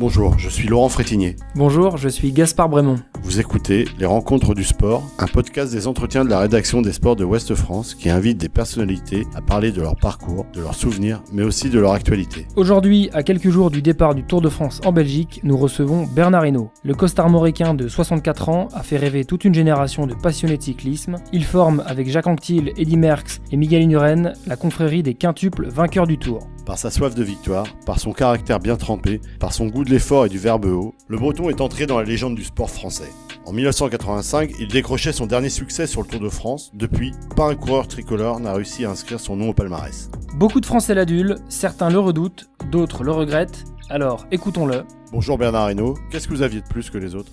Bonjour, je suis Laurent Frétinier. Bonjour, je suis Gaspard Brémond. Vous écoutez Les Rencontres du Sport, un podcast des entretiens de la rédaction des sports de Ouest France qui invite des personnalités à parler de leur parcours, de leurs souvenirs, mais aussi de leur actualité. Aujourd'hui, à quelques jours du départ du Tour de France en Belgique, nous recevons Bernard Hinault. Le costarmoricain de 64 ans a fait rêver toute une génération de passionnés de cyclisme. Il forme avec Jacques Anquetil, Eddy Merckx et Miguel Inuren la confrérie des quintuples vainqueurs du Tour. Par sa soif de victoire, par son caractère bien trempé, par son goût de l'effort et du verbe haut, le Breton est entré dans la légende du sport français. En 1985, il décrochait son dernier succès sur le Tour de France. Depuis, pas un coureur tricolore n'a réussi à inscrire son nom au palmarès. Beaucoup de Français l'adulent, certains le redoutent, d'autres le regrettent. Alors, écoutons-le. Bonjour Bernard Hinault, qu'est-ce que vous aviez de plus que les autres?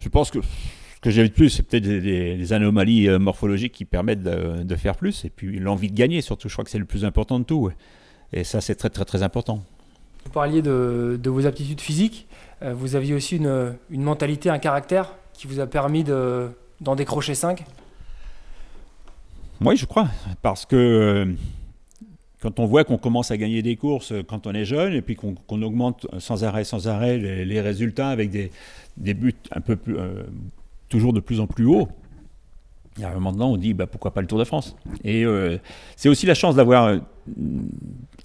Je pense que ce que j'ai de plus, c'est peut-être des, anomalies euh, morphologiques qui permettent de, faire plus, et puis l'envie de gagner, surtout, je crois que c'est le plus important de tout. Et ça, c'est très, très, très important. Vous parliez de, vos aptitudes physiques. Euh, vous aviez aussi une, mentalité, un caractère qui vous a permis d'en décrocher 5 Oui, je crois. Parce que euh, quand on voit qu'on commence à gagner des courses quand on est jeune et puis qu'on augmente sans arrêt, sans arrêt les, résultats avec des, buts un peu plus, euh, toujours de plus en plus hauts, il y a un moment donné, on dit bah, pourquoi pas le Tour de France? Et c'est aussi la chance d'avoir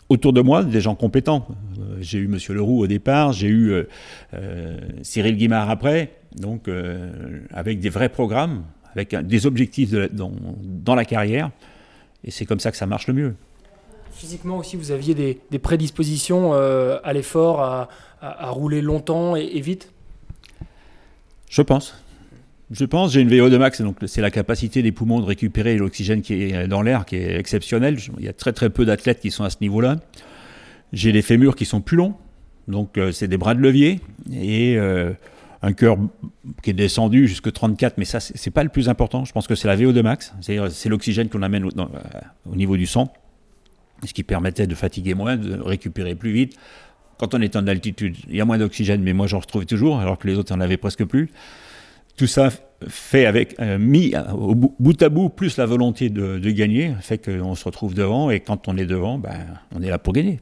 autour de moi des gens compétents. Euh, j'ai eu Monsieur Leroux au départ, j'ai eu euh, euh, Cyril Guimard après, donc avec des vrais programmes, avec des objectifs dans, la carrière, et c'est comme ça que ça marche le mieux. Physiquement aussi, vous aviez des, prédispositions à l'effort, à, rouler longtemps et, vite? Je pense. Je pense, j'ai une VO2 max, donc c'est la capacité des poumons de récupérer l'oxygène qui est dans l'air, qui est exceptionnelle. Il y a très très peu d'athlètes qui sont à ce niveau-là. J'ai les fémurs qui sont plus longs, donc euh, c'est des bras de levier et euh, un cœur qui est descendu jusque 34, mais ça c'est pas le plus important. Je pense que c'est la VO2 max, c'est l'oxygène qu'on amène au, au niveau du sang, ce qui permettait de fatiguer moins, de récupérer plus vite. Quand on est en altitude, il y a moins d'oxygène, mais moi j'en retrouve toujours, alors que les autres en avaient presque plus tout ça fait avec euh, mis au bout, à bout plus la volonté de, gagner fait qu'on se retrouve devant et quand on est devant ben, on est là pour gagner.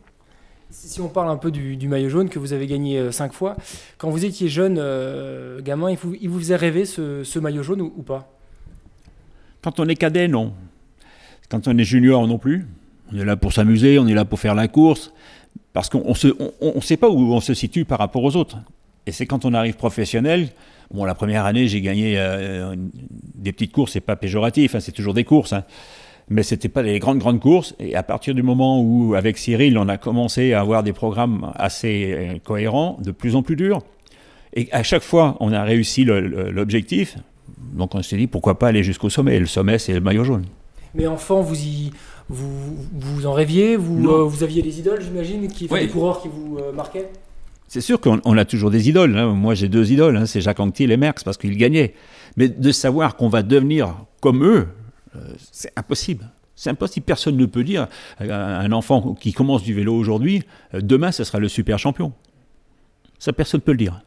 Si on parle un peu du, maillot jaune que vous avez gagné euh, cinq fois quand vous étiez jeune euh, gamin il vous, il vous, faisait rêver ce, maillot jaune ou, pas? Quand on est cadet non. Quand on est junior non plus. On est là pour s'amuser on est là pour faire la course parce qu'on ne on, sait pas où on se situe par rapport aux autres. Et c'est quand on arrive professionnel Bon, la première année, j'ai gagné euh, des petites courses, c'est pas péjoratif, hein, c'est toujours des courses. Hein. Mais c'était pas des grandes, grandes courses. Et à partir du moment où, avec Cyril, on a commencé à avoir des programmes assez euh, cohérents, de plus en plus durs, et à chaque fois, on a réussi l'objectif, donc on s'est dit pourquoi pas aller jusqu'au sommet. Et le sommet, c'est le maillot jaune. Mais enfant, vous y, vous, vous en rêviez? Vous, euh, vous aviez des idoles, j'imagine, qui, des coureurs qui vous marquaient? C'est sûr qu'on a toujours des idoles. Hein. Moi, j'ai deux idoles, hein. c'est Jacques Anquetil et Merckx, parce qu'ils gagnaient. Mais de savoir qu'on va devenir comme eux, euh, c'est impossible. C'est impossible. Personne ne peut dire euh, un enfant qui commence du vélo aujourd'hui, euh, demain, ce sera le super champion. Ça, personne ne peut le dire.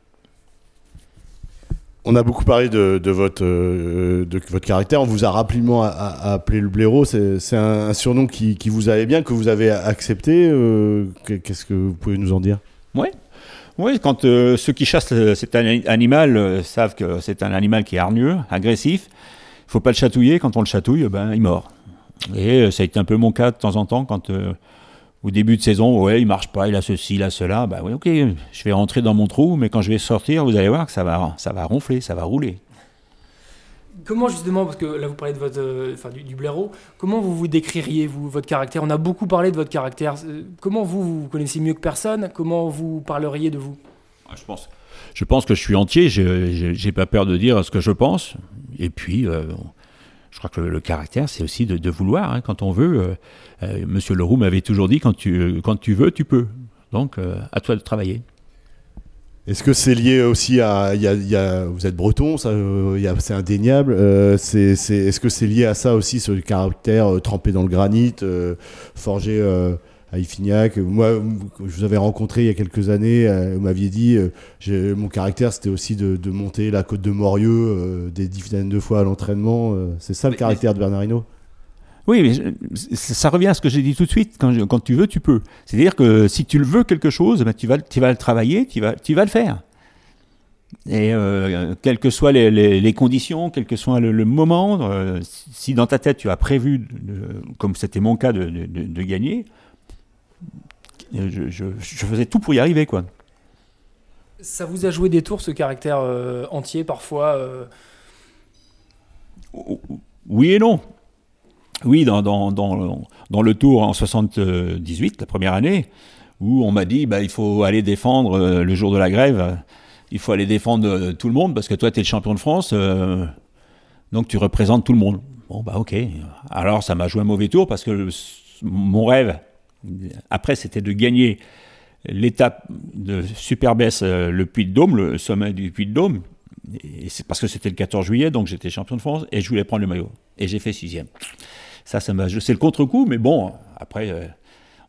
On a beaucoup parlé de, votre, de votre caractère. On vous a rapidement appelé le blaireau. C'est un, surnom qui, qui, vous allait bien, que vous avez accepté. Qu'est-ce que vous pouvez nous en dire? Oui, oui, quand euh, ceux qui chassent euh, cet animal euh, savent que c'est un animal qui est hargneux, agressif, il faut pas le chatouiller. Quand on le chatouille, ben, il mord. Et ça a été un peu mon cas de temps en temps quand au début de saison, ouais, il marche pas, il a ceci, il a cela. Ben oui, ok, je vais rentrer dans mon trou, mais quand je vais sortir, vous allez voir que ça va, ça va ronfler, ça va rouler. Comment justement, parce que là vous parlez de votre, euh, enfin, du, blaireau, comment vous vous décririez vous votre caractère? On a beaucoup parlé de votre caractère. Euh, comment vous vous connaissez mieux que personne? Comment vous parleriez de vous? Ah, Je pense, je pense que je suis entier. J'ai pas peur de dire ce que je pense. Et puis, euh, je crois que le, caractère, c'est aussi de, vouloir. Hein, quand on veut. Monsieur Leroux m'avait toujours dit quand tu quand tu veux, tu peux. Donc, à toi de travailler. Est-ce que c'est lié aussi à, vous êtes breton, ça, euh, c'est indéniable. Euh, est-ce que c'est lié à ça aussi, ce caractère euh, trempé dans le granit, forgé à Ifignac? Moi, je vous avais rencontré il y a quelques années, vous m'aviez dit, mon caractère, c'était aussi de, monter la côte de Morieux des dizaines de fois à l'entraînement. c'est ça le caractère de Bernardino? Oui, mais ça revient à ce que j'ai dit tout de suite. Quand, quand tu veux, tu peux. C'est-à-dire que si tu le veux quelque chose, ben, tu, vas, tu vas le travailler, tu vas, tu vas le faire. Et euh, quelles que soient les, les, conditions, quel que soit le, moment, euh, si dans ta tête tu as prévu, comme c'était mon cas, de, de, de gagner, je, je, je, faisais tout pour y arriver. quoi. Ça vous a joué des tours, ce caractère euh, entier, parfois Oui et non. Oui, dans, dans, dans, le tour en 78, la première année, où on m'a dit bah, il faut aller défendre le jour de la grève il faut aller défendre euh, tout le monde parce que toi, tu es le champion de France, euh, donc tu représentes tout le monde. Bon, bah ok. Alors, ça m'a joué un mauvais tour parce que mon rêve, après, c'était de gagner l'étape de Superbès, euh, le Puy de Dôme, le sommet du Puy de Dôme. Et c'est parce que c'était le 14 juillet, donc j'étais champion de France et je voulais prendre le maillot. Et j'ai fait sixième. Ça. C'est le contre-coup, mais bon, après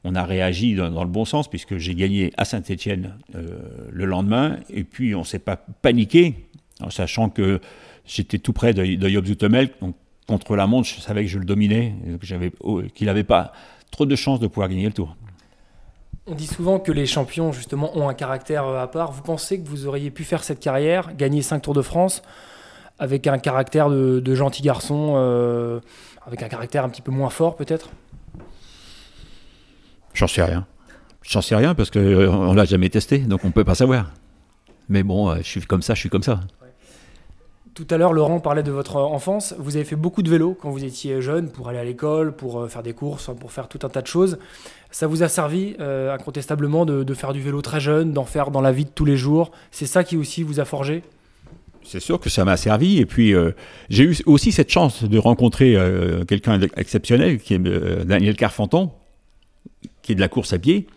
on a réagi dans, le bon sens, puisque j'ai gagné à Saint-Etienne euh, le lendemain, et puis on ne s'est pas paniqué, en sachant que j'étais tout près de, de donc contre la montre, je savais que je le dominais, oh, qu'il n'avait pas trop de chances de pouvoir gagner le tour. On dit souvent que les champions, justement, ont un caractère euh, à part. Vous pensez que vous auriez pu faire cette carrière, gagner 5 Tours de France, avec un caractère de, gentil garçon, euh, avec un caractère un petit peu moins fort peut-être J'en sais rien. J'en sais rien parce qu'on euh, ne l'a jamais testé, donc on ne peut pas savoir. Mais bon, euh, je suis comme ça, je suis comme ça. Tout à l'heure, Laurent parlait de votre enfance. Vous avez fait beaucoup de vélo quand vous étiez jeune pour aller à l'école, pour euh, faire des courses, pour faire tout un tas de choses. Ça vous a servi incontestablement de, faire du vélo très jeune, d'en faire dans la vie de tous les jours. C'est ça qui aussi vous a forgé? C'est sûr que ça m'a servi. Et puis, j'ai eu aussi cette chance de rencontrer quelqu'un d'exceptionnel qui est Daniel Carfanton, qui est de la course à pied.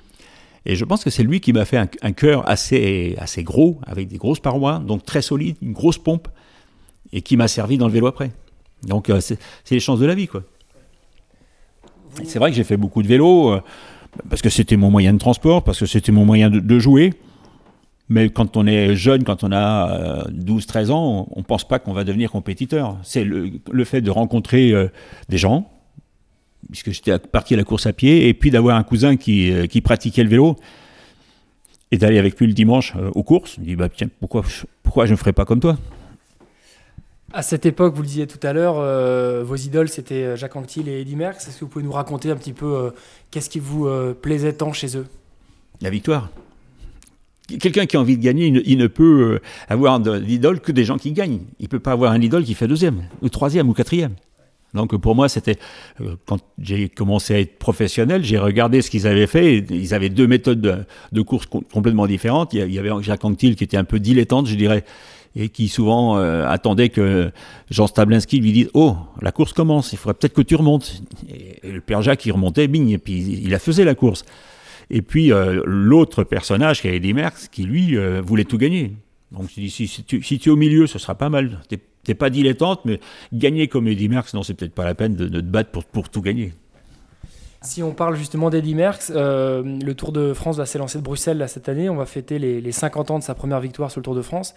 Et je pense que c'est lui qui m'a fait un, cœur assez, assez gros, avec des grosses parois, donc très solide, une grosse pompe, et qui m'a servi dans le vélo après. Donc euh, c'est les chances de la vie, quoi. C'est vrai que j'ai fait beaucoup de vélo, euh, parce que c'était mon moyen de transport, parce que c'était mon moyen de, jouer. Mais quand on est jeune, quand on a 12-13 euh, ans, on ne pense pas qu'on va devenir compétiteur. C'est le, le, fait de rencontrer des gens, puisque j'étais parti à la course à pied, et puis d'avoir un cousin qui, euh, qui, pratiquait le vélo, et d'aller avec lui le dimanche euh, aux courses. Je me dis, bah, tiens, pourquoi, pourquoi je ne ferais pas comme toi? À cette époque, vous le disiez tout à l'heure, euh, vos idoles c'était Jacques Anquetil et Eddy Merckx. Est-ce que vous pouvez nous raconter un petit peu qu'est-ce qui vous plaisait tant chez eux? La victoire. Quelqu'un qui a envie de gagner, il ne, peut avoir d'idole que des gens qui gagnent. Il ne peut pas avoir un idole qui fait deuxième, ou troisième, ou quatrième. Donc pour moi, c'était euh, quand j'ai commencé à être professionnel, j'ai regardé ce qu'ils avaient fait. ils avaient deux méthodes de, course complètement différentes. Il y avait Jacques Anquetil qui était un peu dilettante, je dirais, et qui souvent euh, attendait que Jean Stablinski lui dise Oh, la course commence, il faudrait peut-être que tu remontes. Et, le père Jacques, il remontait, bing, et puis il la faisait la course. Et puis euh, l'autre personnage qui avait Eddy Merckx, qui lui voulait tout gagner. Donc je dis si, si, tu, si, tu, es au milieu, ce sera pas mal t'es pas dilettante, mais gagner comme Eddy Merckx, non, c'est peut-être pas la peine de, te battre pour, pour, tout gagner. Si on parle justement d'Eddy Merckx, euh, le Tour de France va s'élancer de Bruxelles là, cette année. On va fêter les, 50 ans de sa première victoire sur le Tour de France.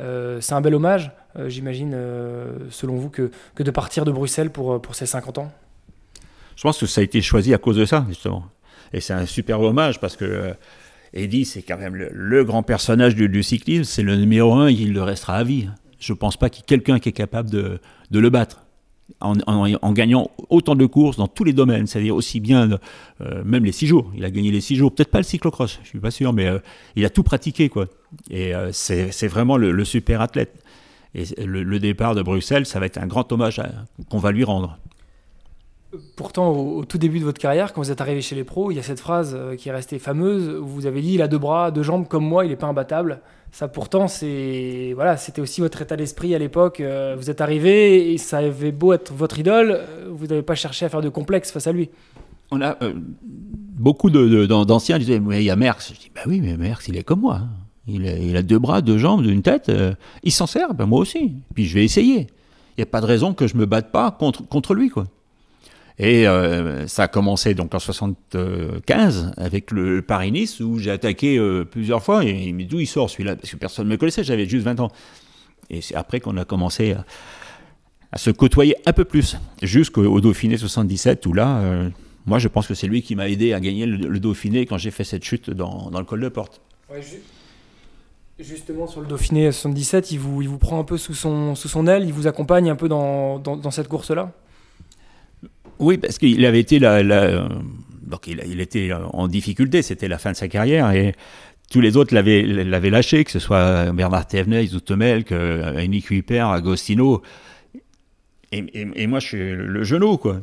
Euh, c'est un bel hommage, euh, j'imagine, selon vous, que, que, de partir de Bruxelles pour, pour ces 50 ans? Je pense que ça a été choisi à cause de ça, justement. Et c'est un super hommage parce que Eddy, c'est quand même le, grand personnage du, cyclisme. C'est le numéro un, il le restera à vie je ne pense pas qu'il y ait quelqu'un qui est capable de, le battre. En, gagnant autant de courses dans tous les domaines, c'est-à-dire aussi bien, euh, même les six jours. Il a gagné les six jours, peut-être pas le cyclocross, je suis pas sûr, mais euh, il a tout pratiqué, quoi. Et euh, c'est vraiment le, super athlète. Et le, départ de Bruxelles, ça va être un grand hommage qu'on va lui rendre. Pourtant, au, tout début de votre carrière, quand vous êtes arrivé chez les pros, il y a cette phrase qui est restée fameuse. Où vous avez dit il a deux bras, deux jambes comme moi, il n'est pas imbattable. Ça, pourtant, c'est voilà, c'était aussi votre état d'esprit à l'époque. Euh, vous êtes arrivé et ça avait beau être votre idole, euh, vous n'avez pas cherché à faire de complexe face à lui. On a euh, beaucoup d'anciens disaient mais il y a Merckx. Je dis bah oui, mais Merckx, il est comme moi. Hein. Il, a, il, a, deux bras, deux jambes, une tête. il s'en sert, ben moi aussi. Puis je vais essayer. Il n'y a pas de raison que je me batte pas contre, contre lui, quoi. Et euh, ça a commencé donc en 75 avec le Paris-Nice où j'ai attaqué euh, plusieurs fois et dit d'où il sort celui-là? Parce que personne ne me connaissait, j'avais juste 20 ans. Et c'est après qu'on a commencé à se côtoyer un peu plus, jusqu'au Dauphiné 77, où là, euh, moi je pense que c'est lui qui m'a aidé à gagner le, Dauphiné quand j'ai fait cette chute dans, le col de porte. justement, sur le Dauphiné 77, il vous, il vous prend un peu sous son, aile, il vous accompagne un peu dans, cette course-là? Oui, parce qu'il avait été la, donc il, était en difficulté, c'était la fin de sa carrière, et tous les autres l'avaient, lâché, que ce soit Bernard Thévenet, Zoutemel, que Nick Huipert, Agostino. Et, moi, je suis le genou, quoi.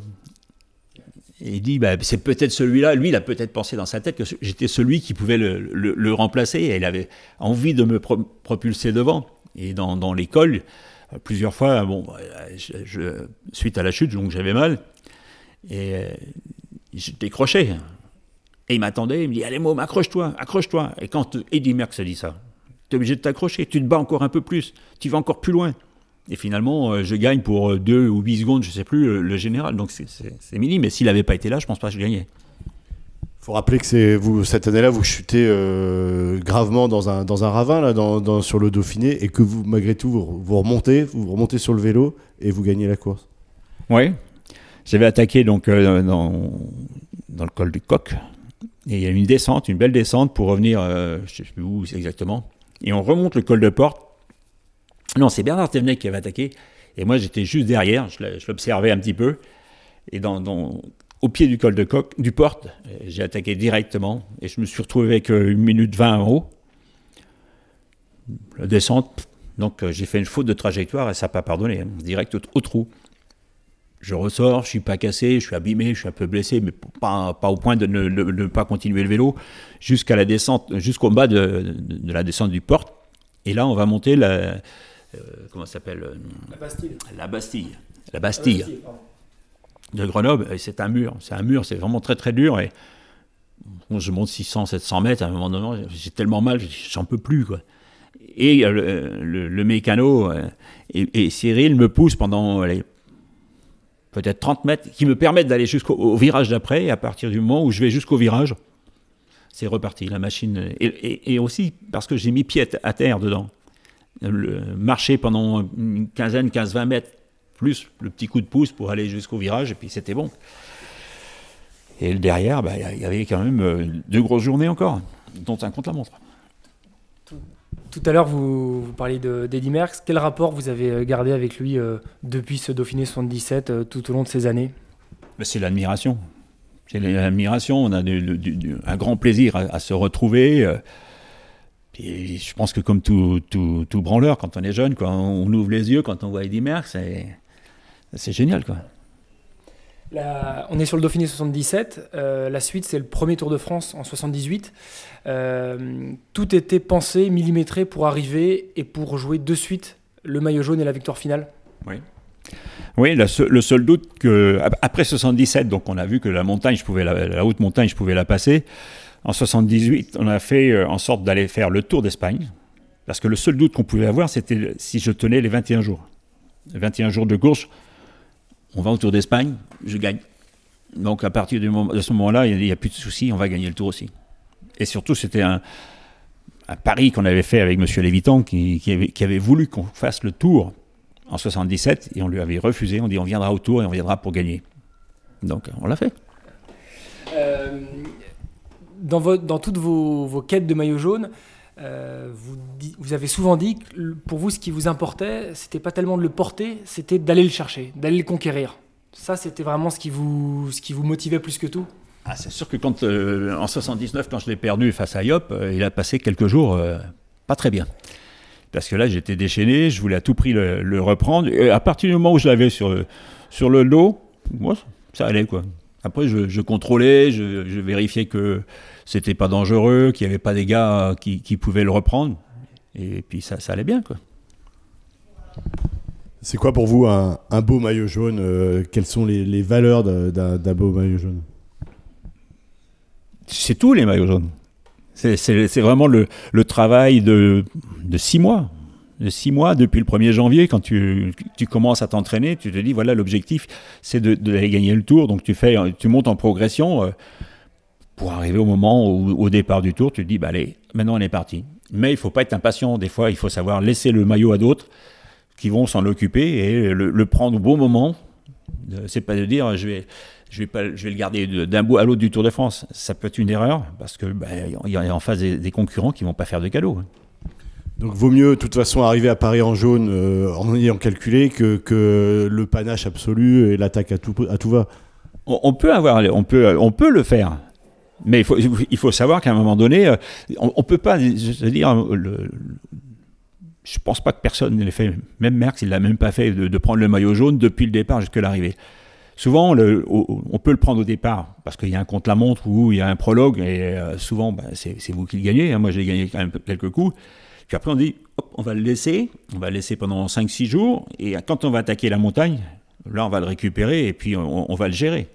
Et il dit, bah, c'est peut-être celui-là. Lui, il a peut-être pensé dans sa tête que j'étais celui qui pouvait le, le, remplacer. Et il avait envie de me propulser devant. Et dans, dans l'école, plusieurs fois, bon, bah, je, suite à la chute, donc j'avais mal. Et euh, je décrochais. Et il m'attendait, il me dit Allez, Môme, accroche-toi, accroche-toi. Et quand Eddie Merckx a dit ça, tu es obligé de t'accrocher, tu te bats encore un peu plus, tu vas encore plus loin. Et finalement, euh, je gagne pour 2 euh, ou 8 secondes, je ne sais plus, le, général. Donc c'est mini, mais s'il n'avait pas été là, je ne pense pas que je gagnais. Il faut rappeler que c'est vous cette année-là, vous chutez euh, gravement dans un, dans un ravin là, dans, sur le Dauphiné et que vous, malgré tout, vous, remontez, vous remontez sur le vélo et vous gagnez la course. Oui, j'avais attaqué donc dans, dans le col du Coq, et il y a une descente, une belle descente pour revenir, euh, je ne sais plus où exactement. Et on remonte le col de porte. Non, c'est Bernard Thévenet qui avait attaqué. Et moi, j'étais juste derrière, je l'observais un petit peu. Et au pied du col de coq, du porte, j'ai attaqué directement. Et je me suis retrouvé avec euh, une minute 20 en haut. La descente, donc euh, j'ai fait une faute de trajectoire et ça n'a pas pardonné, hein, direct au trou je ressors, je suis pas cassé, je suis abîmé, je suis un peu blessé, mais pas, pas au point de ne, pas continuer le vélo jusqu'à la descente, jusqu'au bas de, la descente du porte. Et là, on va monter la, euh, comment s'appelle euh, La Bastille. La Bastille. La Bastille. de Grenoble. C'est un mur. C'est un mur. C'est vraiment très très dur. Et je monte 600, 700 mètres. À un moment donné, j'ai tellement mal, j'en peux plus quoi. Et le, le, mécano euh, et, Cyril me poussent pendant peut-être 30 mètres, qui me permettent d'aller jusqu'au virage d'après. Et à partir du moment où je vais jusqu'au virage, c'est reparti. La machine. Et, aussi parce que j'ai mis pied à terre dedans. Marcher pendant une quinzaine, 15-20 mètres, plus le petit coup de pouce pour aller jusqu'au virage, et puis c'était bon. Et derrière, bah, il y avait quand même euh, deux grosses journées encore, dont un contre la montre. Tout à l'heure, vous, parliez d'Eddie Merckx. Quel rapport vous avez euh, gardé avec lui euh, depuis ce Dauphiné 77, euh, tout au long de ces années? C'est l'admiration. C'est l'admiration. On a un grand plaisir à, se retrouver. Et je pense que comme tout, tout, tout, branleur, quand on est jeune, quoi, on ouvre les yeux quand on voit Eddie Merckx. C'est génial. quoi on est sur le Dauphiné 77. Euh, la suite, c'est le premier Tour de France en 78. Euh, tout était pensé, millimétré pour arriver et pour jouer de suite le maillot jaune et la victoire finale. Oui. Oui, le seul doute que après 77, donc on a vu que la montagne, je pouvais la, haute montagne, je pouvais la passer. En 78, on a fait euh, en sorte d'aller faire le Tour d'Espagne, parce que le seul doute qu'on pouvait avoir, c'était si je tenais les 21 jours. Les 21 jours de course, on va au Tour d'Espagne, je gagne. Donc à partir de ce moment-là, il n'y a, plus de soucis, on va gagner le Tour aussi. Et surtout, c'était un, pari qu'on avait fait avec M. Lévitan, qui, avait, voulu qu'on fasse le Tour en 77, et on lui avait refusé. On dit on viendra au Tour et on viendra pour gagner. Donc on l'a fait. Euh, dans, dans, toutes vos, quêtes de maillot jaune, euh, vous, avez souvent dit que pour vous, ce qui vous importait, c'était pas tellement de le porter, c'était d'aller le chercher, d'aller le conquérir. Ça, c'était vraiment ce qui vous, ce qui vous motivait plus que tout. Ah, c'est sûr que quand euh, en 79, quand je l'ai perdu face à Yop, euh, il a passé quelques jours pas très bien. Parce que là, j'étais déchaîné, je voulais à tout prix le, reprendre. Et à partir du moment où je l'avais sur, sur le dos, ça allait quoi. Après, je, contrôlais, je, je, vérifiais que c'était pas dangereux, qu'il n'y avait pas des gars qui, qui, pouvaient le reprendre. Et puis ça, ça allait bien, quoi. C'est quoi pour vous un, un beau maillot jaune euh, Quelles sont les, les valeurs d'un beau maillot jaune? C'est tout les maillots jaunes. C'est vraiment le, le, travail de, de six mois de six mois depuis le 1er janvier, quand tu, commences à t'entraîner, tu te dis voilà l'objectif c'est d'aller gagner le tour, donc tu fais, tu montes en progression euh, pour arriver au moment où, au départ du tour, tu te dis bah allez maintenant on est parti. Mais il faut pas être impatient, des fois il faut savoir laisser le maillot à d'autres qui vont s'en occuper et le, prendre au bon moment. C'est pas de dire je vais, je vais, pas, je vais le garder d'un bout à l'autre du Tour de France. Ça peut être une erreur parce que ben, il y a en face des, concurrents qui vont pas faire de cadeaux. Donc vaut mieux de toute façon arriver à Paris en jaune euh, en ayant calculé que, que, le panache absolu et l'attaque à tout, à tout va. On, peut avoir, on peut, on peut le faire. Mais il faut, il faut savoir qu'à un moment donné, euh, on, ne peut pas, je veux pense pas que personne ne l'ait fait. Même Merckx, il l'a même pas fait de, prendre le maillot jaune depuis le départ jusqu'à l'arrivée. Souvent, on peut le prendre au départ parce qu'il y a un contre-la-montre ou il y a un prologue et euh, souvent, ben, c'est vous qui le gagnez. Hein. Moi, j'ai gagné quand même quelques coups. Puis après, on dit, hop, on va le laisser. On va le laisser pendant 5-6 jours. Et quand on va attaquer la montagne, là, on va le récupérer et puis on, va le gérer.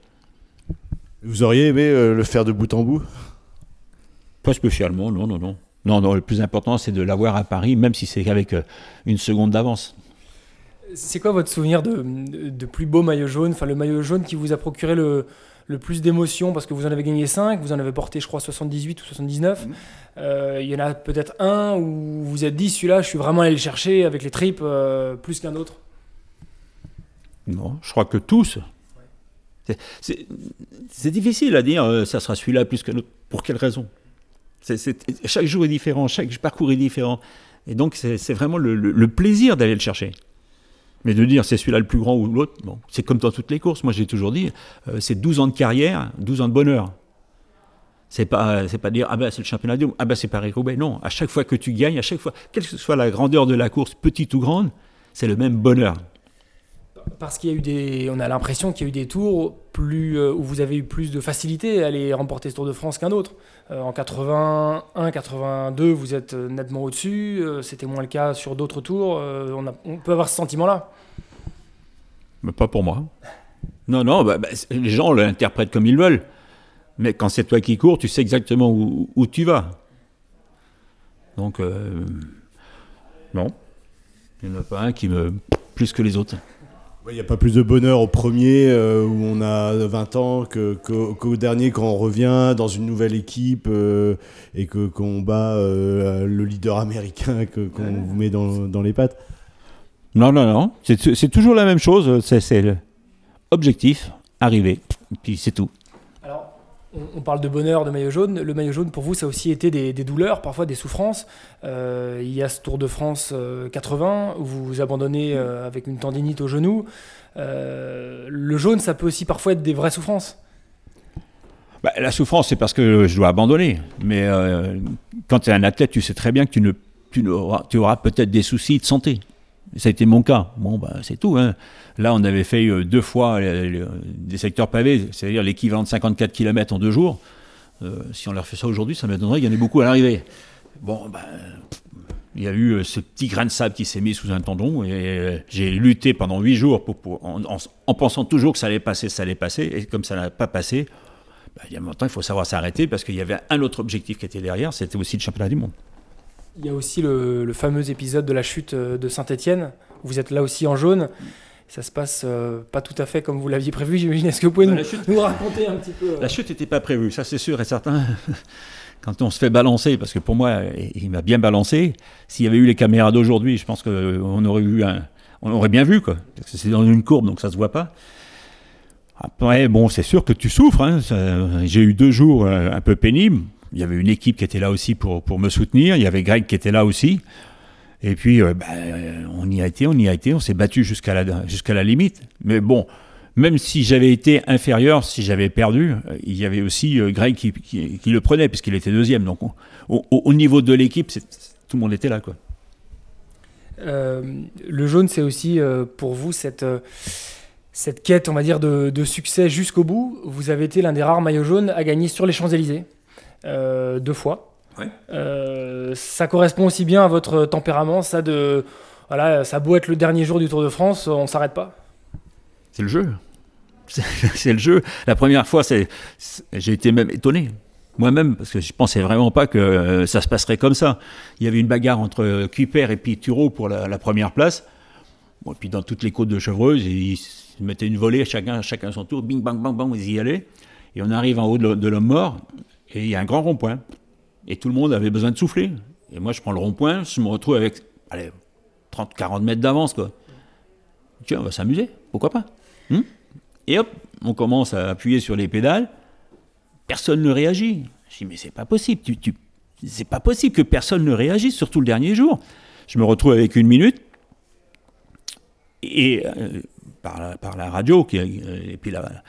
Vous auriez aimé euh, le faire de bout en bout? Pas spécialement, non, non, non. Non, non, le plus important, c'est de l'avoir à Paris, même si c'est qu'avec euh, une seconde d'avance. C'est quoi votre souvenir de, de, plus beau maillot jaune? Enfin, le maillot jaune qui vous a procuré le, le plus d'émotions Parce que vous en avez gagné 5, vous en avez porté, je crois, 78 ou 79. Mmh. Euh, il y en a peut-être un où vous vous êtes dit, celui-là, je suis vraiment allé le chercher avec les tripes euh, plus qu'un autre Non, je crois que tous. C'est difficile à dire, ça sera celui-là plus qu'un autre. Pour quelle raison? Chaque jour est différent, chaque parcours est différent. Et donc, c'est vraiment le, plaisir d'aller le chercher. Mais de dire c'est celui-là le plus grand ou l'autre, bon, c'est comme dans toutes les courses. Moi, j'ai toujours dit, euh, c'est 12 ans de carrière, 12 ans de bonheur. C'est pas, c'est pas dire, ah ben c'est le championnat du monde, ah ben c'est Paris-Roubaix. Non, à chaque fois que tu gagnes, à chaque fois, quelle que soit la grandeur de la course, petite ou grande, c'est le même bonheur. Parce qu'il y a eu des, on a l'impression qu'il y a eu des tours plus euh, où vous avez eu plus de facilité à aller remporter ce Tour de France qu'un autre. Euh, en 81, 82, vous êtes euh, nettement au-dessus. C'était moins le cas sur d'autres tours. On, on, peut avoir ce sentiment-là. Mais pas pour moi. Non, non, bah, bah, les gens l'interprètent comme ils veulent. Mais quand c'est toi qui cours, tu sais exactement où, où tu vas. Donc, non. Il n'y en a pas un qui me. plus que les autres. Il n'y a pas plus de bonheur au premier euh, où on a 20 ans qu'au dernier quand on revient dans une nouvelle équipe euh, et qu'on bat euh, le leader américain qu'on vous met dans, les pattes. Non, non, non. C'est toujours la même chose. C'est objectif, arriver, puis c'est tout on, parle de bonheur, de maillot jaune. Le maillot jaune, pour vous, ça a aussi été des, douleurs, parfois des souffrances. Euh, il y a ce Tour de France 80 euh, où vous vous abandonnez euh, avec une tendinite au genou. le jaune, ça peut aussi parfois être des vraies souffrances. Bah, la souffrance, c'est parce que je dois abandonner. Mais quand tu es un athlète, tu sais très bien que tu, ne, tu, auras, tu auras peut-être des soucis de santé. Ça a été mon cas. Bon, bah, c'est tout. Hein. Là, on avait fait euh, deux fois euh, des secteurs pavés, c'est-à-dire l'équivalent de 54 km en deux jours. Euh, si on leur fait ça aujourd'hui, ça m'étonnerait qu'il y en ait beaucoup à l'arrivée. Bon, ben, il y a eu ce petit grain de sable qui s'est mis sous un tendon et j'ai lutté pendant huit jours en, pensant toujours que ça allait passer, ça allait passer. Et comme ça n'a pas passé, ben, il y a longtemps, il faut savoir s'arrêter parce qu'il y avait un autre objectif qui était derrière, c'était aussi le championnat du monde. Il y a aussi le, le fameux épisode de la chute de Saint-Étienne. Vous êtes là aussi en jaune ça se passe euh, pas tout à fait comme vous l'aviez prévu, j'imagine. Est-ce que vous pouvez bah, nous, raconter un petit peu euh La chute n'était pas prévue, ça c'est sûr et certain. Quand on se fait balancer, parce que pour moi, il m'a bien balancé. S'il y avait eu les caméras d'aujourd'hui, je pense qu'on aurait eu un, on aurait bien vu quoi. Parce que c'est dans une courbe, donc ça se voit pas. Après, bon, c'est sûr que tu souffres. Hein. J'ai eu deux jours euh, un peu pénibles. Il y avait une équipe qui était là aussi pour, pour me soutenir. Il y avait Greg qui était là aussi. Et puis, euh, ben, on y a été, on y a été, on s'est battu jusqu'à la, la limite. Mais bon, même si j'avais été inférieur, si j'avais perdu, euh, il y avait aussi euh, Greg qui, qui, le prenait, puisqu'il était deuxième. Donc, au, niveau de l'équipe, tout le monde était là. Quoi. le jaune, c'est aussi pour vous cette, cette quête, on va dire, de, de succès jusqu'au bout. Vous avez été l'un des rares maillots jaunes à gagner sur les Champs-Élysées, deux fois. Euh, ça correspond aussi bien à votre tempérament, ça de voilà, ça a beau être le dernier jour du Tour de France, on s'arrête pas. C'est le jeu. C'est le jeu. La première fois, c'est j'ai été même étonné. Moi-même, parce que je pensais vraiment pas que euh, ça se passerait comme ça. Il y avait une bagarre entre Kuiper et puis Turo pour la, première place. Bon, et puis dans toutes les côtes de Chevreuse, ils, mettaient une volée, chacun, chacun son tour, bing, bang, bang, bang, ils y allaient. Et on arrive en haut de l'homme mort, et il y a un grand rond-point. Et tout le monde avait besoin de souffler. Et moi, je prends le rond-point, je me retrouve avec allez, 30, 40 mètres d'avance. Tiens, on va s'amuser, pourquoi pas hmm Et hop, on commence à appuyer sur les pédales, personne ne réagit. Je dis, mais c'est pas possible, tu, c'est pas possible que personne ne réagisse, surtout le dernier jour. Je me retrouve avec une minute, et euh, par, la, la, radio, qui, et puis la,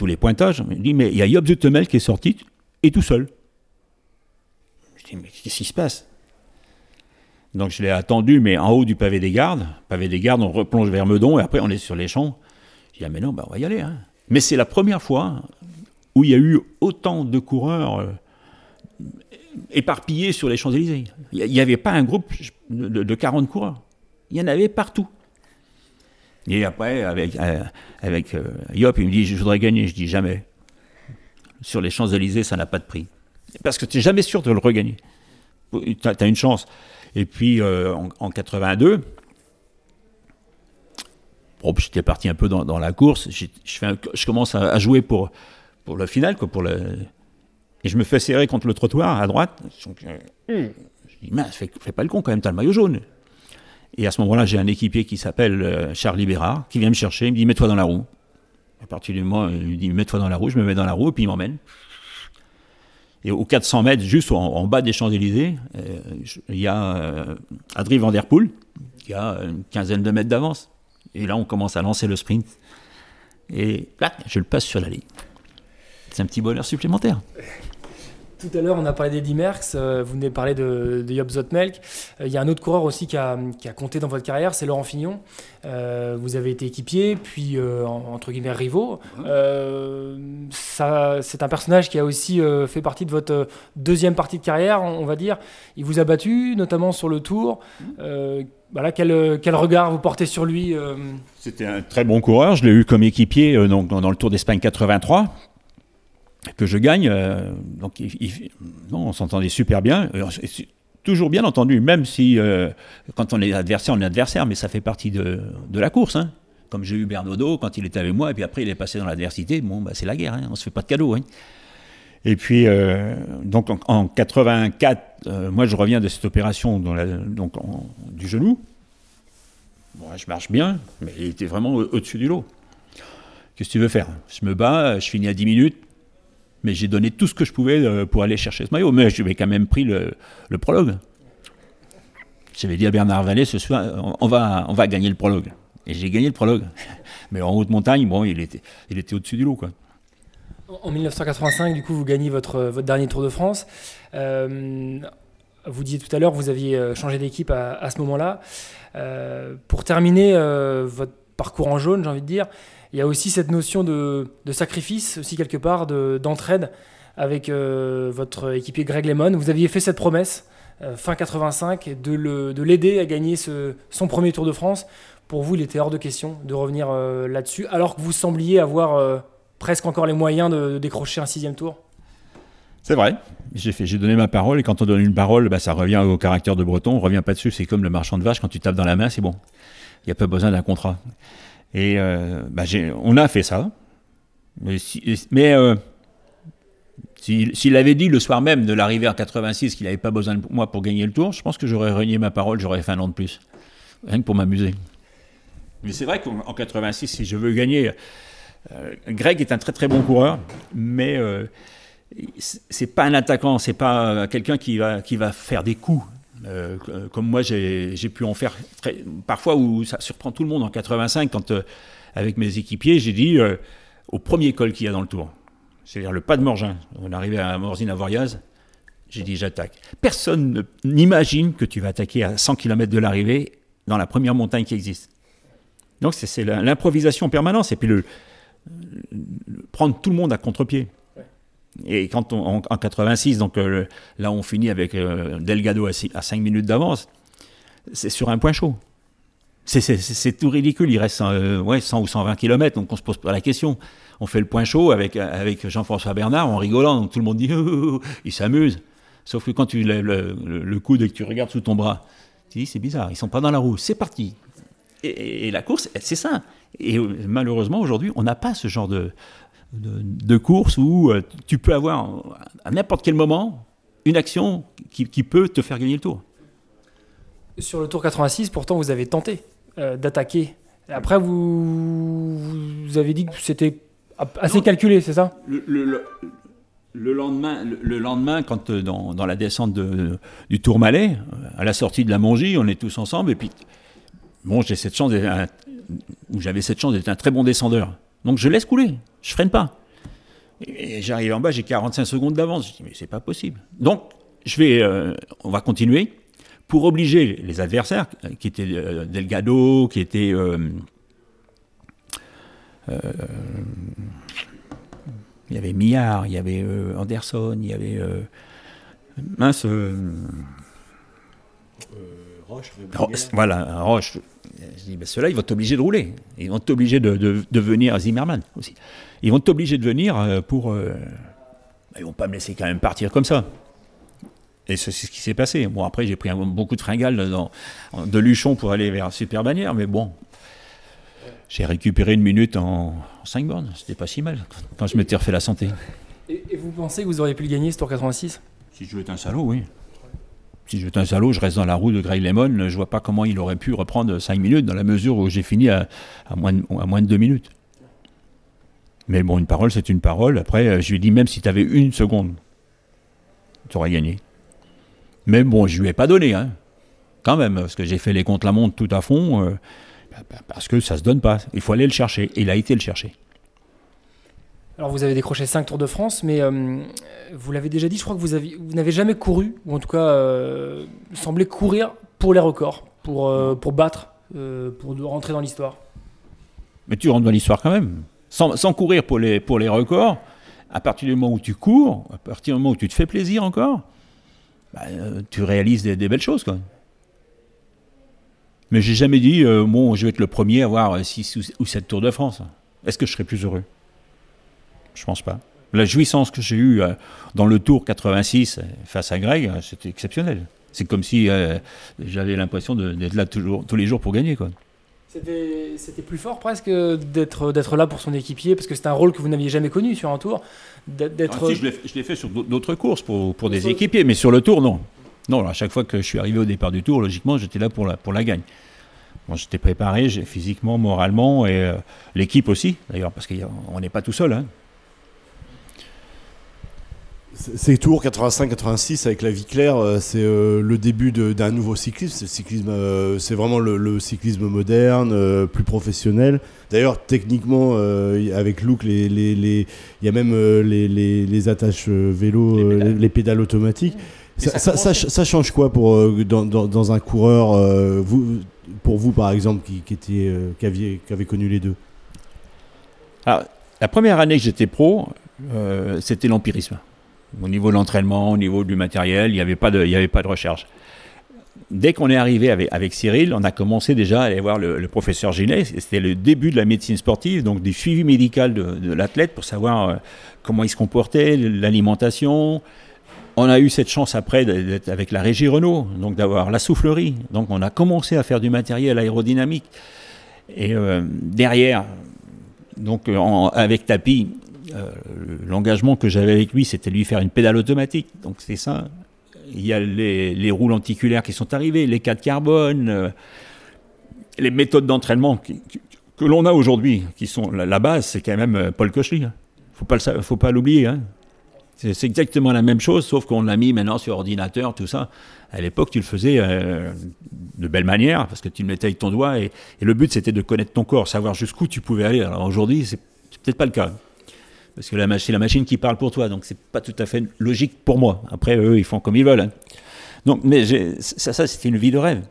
tous les pointages, me dit, mais il y a Job Zutemel qui est sorti, et tout seul. Je dis, mais qu'est-ce qui se passe? Donc je l'ai attendu, mais en haut du pavé des gardes. Pavé des gardes, on replonge vers Meudon, et après on est sur les champs. Je dis, ah mais non, bah, on va y aller. Hein. Mais c'est la première fois où il y a eu autant de coureurs euh, éparpillés sur les Champs-Élysées. Il n'y avait pas un groupe de 40 coureurs. Il y en avait partout. Et après, avec, euh, avec euh, Yop, il me dit Je voudrais gagner. Je dis Jamais. Sur les Champs-Élysées, ça n'a pas de prix. Parce que tu n'es jamais sûr de le regagner. Tu as, une chance. Et puis, euh, en, en, 82, bon, j'étais parti un peu dans, dans la course. Je, fais un, je commence à, à, jouer pour, pour le final. Quoi, pour le, et je me fais serrer contre le trottoir à droite. Je dis Mince, fais, fais pas le con quand même, tu as le maillot jaune. Et à ce moment-là, j'ai un équipier qui s'appelle euh, Charlie Bérard, qui vient me chercher, il me dit mets-toi dans la roue. À partir du moment où il me dit mets-toi dans la roue, je me mets dans la roue et puis il m'emmène. Et aux 400 mètres, juste en, bas des Champs-Élysées, euh, il y a euh, Adrien Van Der Poel, qui a une quinzaine de mètres d'avance. Et là, on commence à lancer le sprint. Et là, je le passe sur la ligne. C'est un petit bonheur supplémentaire. Tout à l'heure, on a parlé d'Eddie Merckx, euh, vous venez de parler de, de Job Zotmelk. Euh, il y a un autre coureur aussi qui a, qui a compté dans votre carrière, c'est Laurent Fignon. Euh, vous avez été équipier, puis euh, entre guillemets rivaux. Euh, c'est un personnage qui a aussi fait partie de votre deuxième partie de carrière, on, on va dire. Il vous a battu, notamment sur le Tour. Voilà, quel, quel, regard vous portez sur lui C'était un très bon coureur. Je l'ai eu comme équipier donc, dans le Tour d'Espagne 83 que je gagne. Euh, donc, non, on s'entendait super bien. Toujours bien entendu, même si euh, quand on est adversaire, on est adversaire, mais ça fait partie de, la course. Hein. Comme j'ai eu Bernaudot quand il était avec moi, et puis après il est passé dans l'adversité. Bon, bah, c'est la guerre, hein, on se fait pas de cadeaux. Hein. Et puis, euh, donc en, en 84, euh, moi je reviens de cette opération donc, du genou. Je marche bien, mais il était vraiment au-dessus du lot. Qu'est-ce que tu veux faire? Je me bats, je finis à 10 minutes, mais j'ai donné tout ce que je pouvais euh, pour aller chercher ce maillot. Mais j'avais quand même pris le, prologue. J'avais dit à Bernard Vallée, ce soir, on va, gagner le prologue. Et j'ai gagné le prologue. Mais en haute montagne, bon, il était, au-dessus du lot, quoi. En 1985, du coup, vous gagnez votre, dernier Tour de France. Euh, vous disiez tout à l'heure, vous aviez euh, changé d'équipe à, ce moment-là. Pour terminer votre parcours en jaune, j'ai envie de dire, il y a aussi cette notion de, sacrifice, aussi quelque part, d'entraide avec euh, votre équipier Greg Lemon. Vous aviez fait cette promesse, euh, fin 85, de l'aider à gagner son premier Tour de France. Pour vous, il était hors de question de revenir euh, là-dessus, alors que vous sembliez avoir presque encore les moyens de, décrocher un sixième tour. C'est vrai, j'ai donné ma parole, et quand on donne une parole, bah, ça revient au caractère de Breton, on revient pas dessus, c'est comme le marchand de vache, quand tu tapes dans la main, c'est bon. Il n'y a pas besoin d'un contrat. Et euh, bah on a fait ça. Mais, si, euh, s'il si, avait dit le soir même de l'arrivée en 86 qu'il n'avait pas besoin de moi pour gagner le tour, je pense que j'aurais renié ma parole, j'aurais fait un an de plus. Rien que pour m'amuser. Mais c'est vrai qu'en 86, si je veux gagner, euh, Greg est un très très bon coureur, mais euh, c'est pas un attaquant, c'est pas quelqu'un qui va, qui va faire des coups. Euh, comme moi j'ai pu en faire parfois où ça surprend tout le monde. En 85 quand euh, avec mes équipiers j'ai dit euh, au premier col qu'il y a dans le tour c'est-à-dire le pas de Morgin on arrivait à Morzine à Voriaz j'ai dit j'attaque. Personne n'imagine que tu vas attaquer à 100 km de l'arrivée dans la première montagne qui existe. Donc c'est l'improvisation permanente. Et puis le, prendre tout le monde à contre-pied et quand on, en, en 86, donc euh, là on finit avec euh, Delgado à, 6, à 5 minutes d'avance, c'est sur un point chaud. C'est tout ridicule, il reste euh, ouais, 100 ou 120 km, donc on se pose pas la question. On fait le point chaud avec, Jean-François Bernard en rigolant, donc tout le monde dit oh, il s'amuse. Sauf que quand tu lèves le, coude et que tu regardes sous ton bras, tu dis c'est bizarre, ils sont pas dans la roue, c'est parti. Et, la course, c'est ça. Et malheureusement aujourd'hui, on n'a pas ce genre de, de, de course où euh, tu peux avoir à n'importe quel moment une action qui, qui, peut te faire gagner le tour. Sur le Tour 86, pourtant, vous avez tenté d'attaquer. Après, vous, vous avez dit que c'était assez calculé, c'est ça? Le, le lendemain, le, lendemain, quand euh, dans, dans la descente de, du Tourmalet, à la sortie de la Mongie, on est tous ensemble, et puis bon, j'ai cette chance j'avais cette chance d'être un très bon descendeur. Donc je laisse couler, je freine pas. Et, j'arrive en bas, j'ai 45 secondes d'avance. Je dis mais c'est pas possible. Donc je vais, euh, on va continuer pour obliger les adversaires, qui étaient euh, Delgado, qui étaient il y avait Millard, il y avait euh, Anderson, il y avait. Euh, mince. Euh, Roche, voilà, Roche. Je dis, ben ceux-là, ils vont t'obliger de rouler. Ils vont t'obliger de, de, de, venir, Zimmerman aussi. Ils vont t'obliger de venir pour. Euh, ils vont pas me laisser quand même partir comme ça. Et c'est ce qui s'est passé. Bon, après, j'ai pris beaucoup de fringales dans, de Luchon pour aller vers Super Bannière, mais bon, j'ai récupéré une minute en, 5 bornes. C'était pas si mal quand je m'étais refait la santé. Et, vous pensez que vous auriez pu le gagner ce Tour 86 Si je veux être un salaud, oui. Si je un salaud, je reste dans la roue de Grey Lemon. Je vois pas comment il aurait pu reprendre 5 minutes dans la mesure où j'ai fini à, moins de, à moins de 2 minutes. Mais bon, une parole, c'est une parole. Après, je lui ai dit, même si tu avais une seconde, tu aurais gagné. Mais bon, je lui ai pas donné, hein. Quand même, parce que j'ai fait les comptes la montre tout à fond. Euh, parce que ça se donne pas. Il faut aller le chercher. Et il a été le chercher. Alors vous avez décroché 5 Tours de France, mais euh, vous l'avez déjà dit, je crois que vous, vous n'avez jamais couru, ou en tout cas euh, semblé courir pour les records, pour, euh, pour battre, pour rentrer dans l'histoire. Mais tu rentres dans l'histoire quand même. Sans, courir pour les, pour les records, à partir du moment où tu cours, à partir du moment où tu te fais plaisir encore, bah, tu réalises des, belles choses. Quoi. Mais j'ai jamais dit, euh, bon, je vais être le premier à avoir 6 ou 7 Tours de France. Est-ce que je serais plus heureux? Je pense pas. La jouissance que j'ai eue euh, dans le Tour 86 euh, face à Greg, c'était exceptionnel. C'est comme si j'avais l'impression d'être là toujours, tous les jours pour gagner. Quoi. C'était plus fort presque d'être là pour son équipier, parce que c'est un rôle que vous n'aviez jamais connu sur un tour. d'être. Ah, je l'ai fait sur d'autres courses pour, pour des équipiers, mais sur le tour, non. Non, à chaque fois que je suis arrivé au départ du tour, logiquement, j'étais là pour la, pour la gagne. Bon, j'étais préparé physiquement, moralement, et euh, l'équipe aussi, d'ailleurs, parce qu'on n'est pas tout seul. Hein. Ces tours 85-86 avec la vie claire, euh, c'est euh, le début d'un nouveau cyclisme. C'est cyclisme, c'est vraiment le, cyclisme moderne, plus professionnel. D'ailleurs, techniquement, avec Look, il les, y a même les, attaches vélo, les pédales automatiques. Ça, change quoi pour, euh, dans, un coureur, euh, vous, pour vous par exemple, qui, qui, était, euh, qui, aviez, qui avait connu les deux? Alors, La première année que j'étais pro, c'était l'empirisme. Au niveau de l'entraînement, au niveau du matériel, il n'y avait, pas de, recherche. Dès qu'on est arrivé avec, Cyril, on a commencé déjà à aller voir le, professeur Ginet. C'était le début de la médecine sportive, donc du suivi médical de, l'athlète pour savoir comment il se comportait, l'alimentation, on a eu cette chance après d'être avec la régie Renault, donc d'avoir la soufflerie. Donc on a commencé à faire du matériel aérodynamique. Et euh, derrière, donc avec Tapi, euh, l'engagement que j'avais avec lui, c'était lui faire une pédale automatique. Donc c'est ça. Il y a les, roues lenticulaires qui sont arrivées, les cas de carbone, euh, les méthodes d'entraînement que l'on a aujourd'hui, qui sont la, base, c'est quand même Paul Kochli. Hein. Faut pas faut pas l'oublier. Hein. C'est exactement la même chose, sauf qu'on l'a mis maintenant sur ordinateur, tout ça. À l'époque, tu le faisais euh, de belle manière, parce que tu le mettais avec ton doigt, et, le but, c'était de connaître ton corps, savoir jusqu'où tu pouvais aller. Alors aujourd'hui, c'est peut-être pas le cas. Parce que c'est la machine qui parle pour toi, donc c'est pas tout à fait logique pour moi. Après, eux, ils font comme ils veulent. Hein. Donc, mais ça, ça c'était une vie de rêve.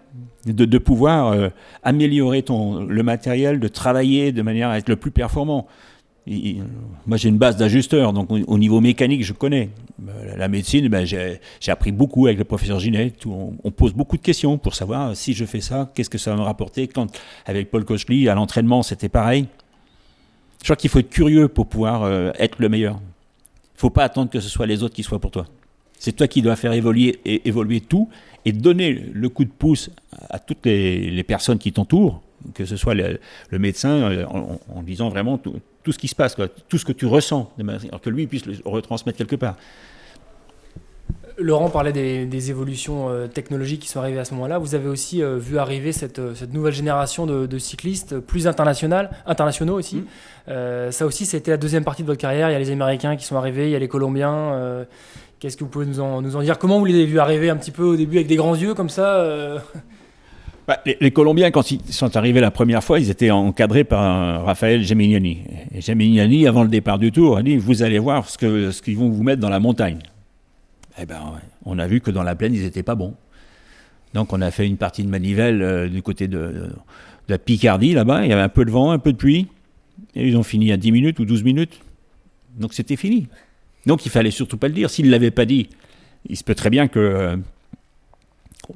De, pouvoir euh, améliorer le matériel, de travailler de manière à être le plus performant moi, j'ai une base d'ajusteur, donc au, niveau mécanique, je connais. Euh, la médecine, ben, j'ai appris beaucoup avec le professeur Ginet. On, pose beaucoup de questions pour savoir si je fais ça, qu'est-ce que ça va me rapporter? Quand, avec Paul Kochli, à l'entraînement, c'était pareil. Je crois qu'il faut être curieux pour pouvoir euh, être le meilleur. Il faut pas attendre que ce soit les autres qui soient pour toi. C'est toi qui dois faire évoluer, et, évoluer tout et donner le coup de pouce à toutes les, personnes qui t'entourent, que ce soit le, médecin, euh, en, disant vraiment tout, ce qui se passe, tout ce que tu ressens, que lui puisse le retransmettre quelque part. Laurent parlait des, évolutions euh, technologiques qui sont arrivées à ce moment-là. Vous avez aussi euh, vu arriver cette, euh, nouvelle génération de, cyclistes plus internationaux aussi. Mm. ça aussi, c'était la deuxième partie de votre carrière. Il y a les Américains qui sont arrivés, il y a les Colombiens. Qu'est-ce que vous pouvez nous en, nous en, dire? Comment vous les avez vus arriver un petit peu au début avec des grands yeux comme ça bah, les, Colombiens, quand ils sont arrivés la première fois, ils étaient encadrés par Raphaël Gemignani. Et Gemignani, avant le départ du tour, a dit Vous allez voir ce qu'ils ce qu'ils vont vous mettre dans la montagne eh ben, on a vu que dans la plaine, ils n'étaient pas bons. Donc on a fait une partie de manivelle euh, du côté de, la Picardie, là-bas. Il y avait un peu de vent, un peu de pluie. Et ils ont fini à 10 minutes ou 12 minutes. Donc c'était fini. Donc il fallait surtout pas le dire. S'ils ne l'avaient pas dit, il se peut très bien que euh,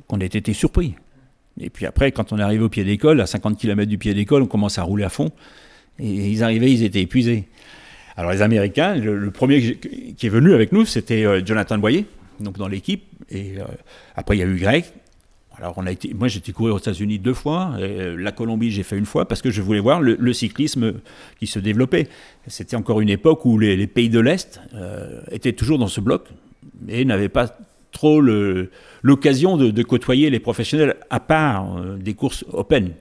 qu'on ait été surpris. Et puis après, quand on est arrivé au pied d'école, à 50 km du pied d'école, on commence à rouler à fond. Et ils arrivaient, ils étaient épuisés. Alors les Américains, le, premier qui est venu avec nous, c'était euh, Jonathan Boyer, donc dans l'équipe. Et euh, après, il y a eu Greg. Alors on a été, moi j'étais courir aux États-Unis deux fois, euh, la Colombie j'ai fait une fois parce que je voulais voir le, cyclisme qui se développait. C'était encore une époque où les, pays de l'Est étaient toujours dans ce bloc et n'avaient pas trop l'occasion de, côtoyer les professionnels à part des courses open.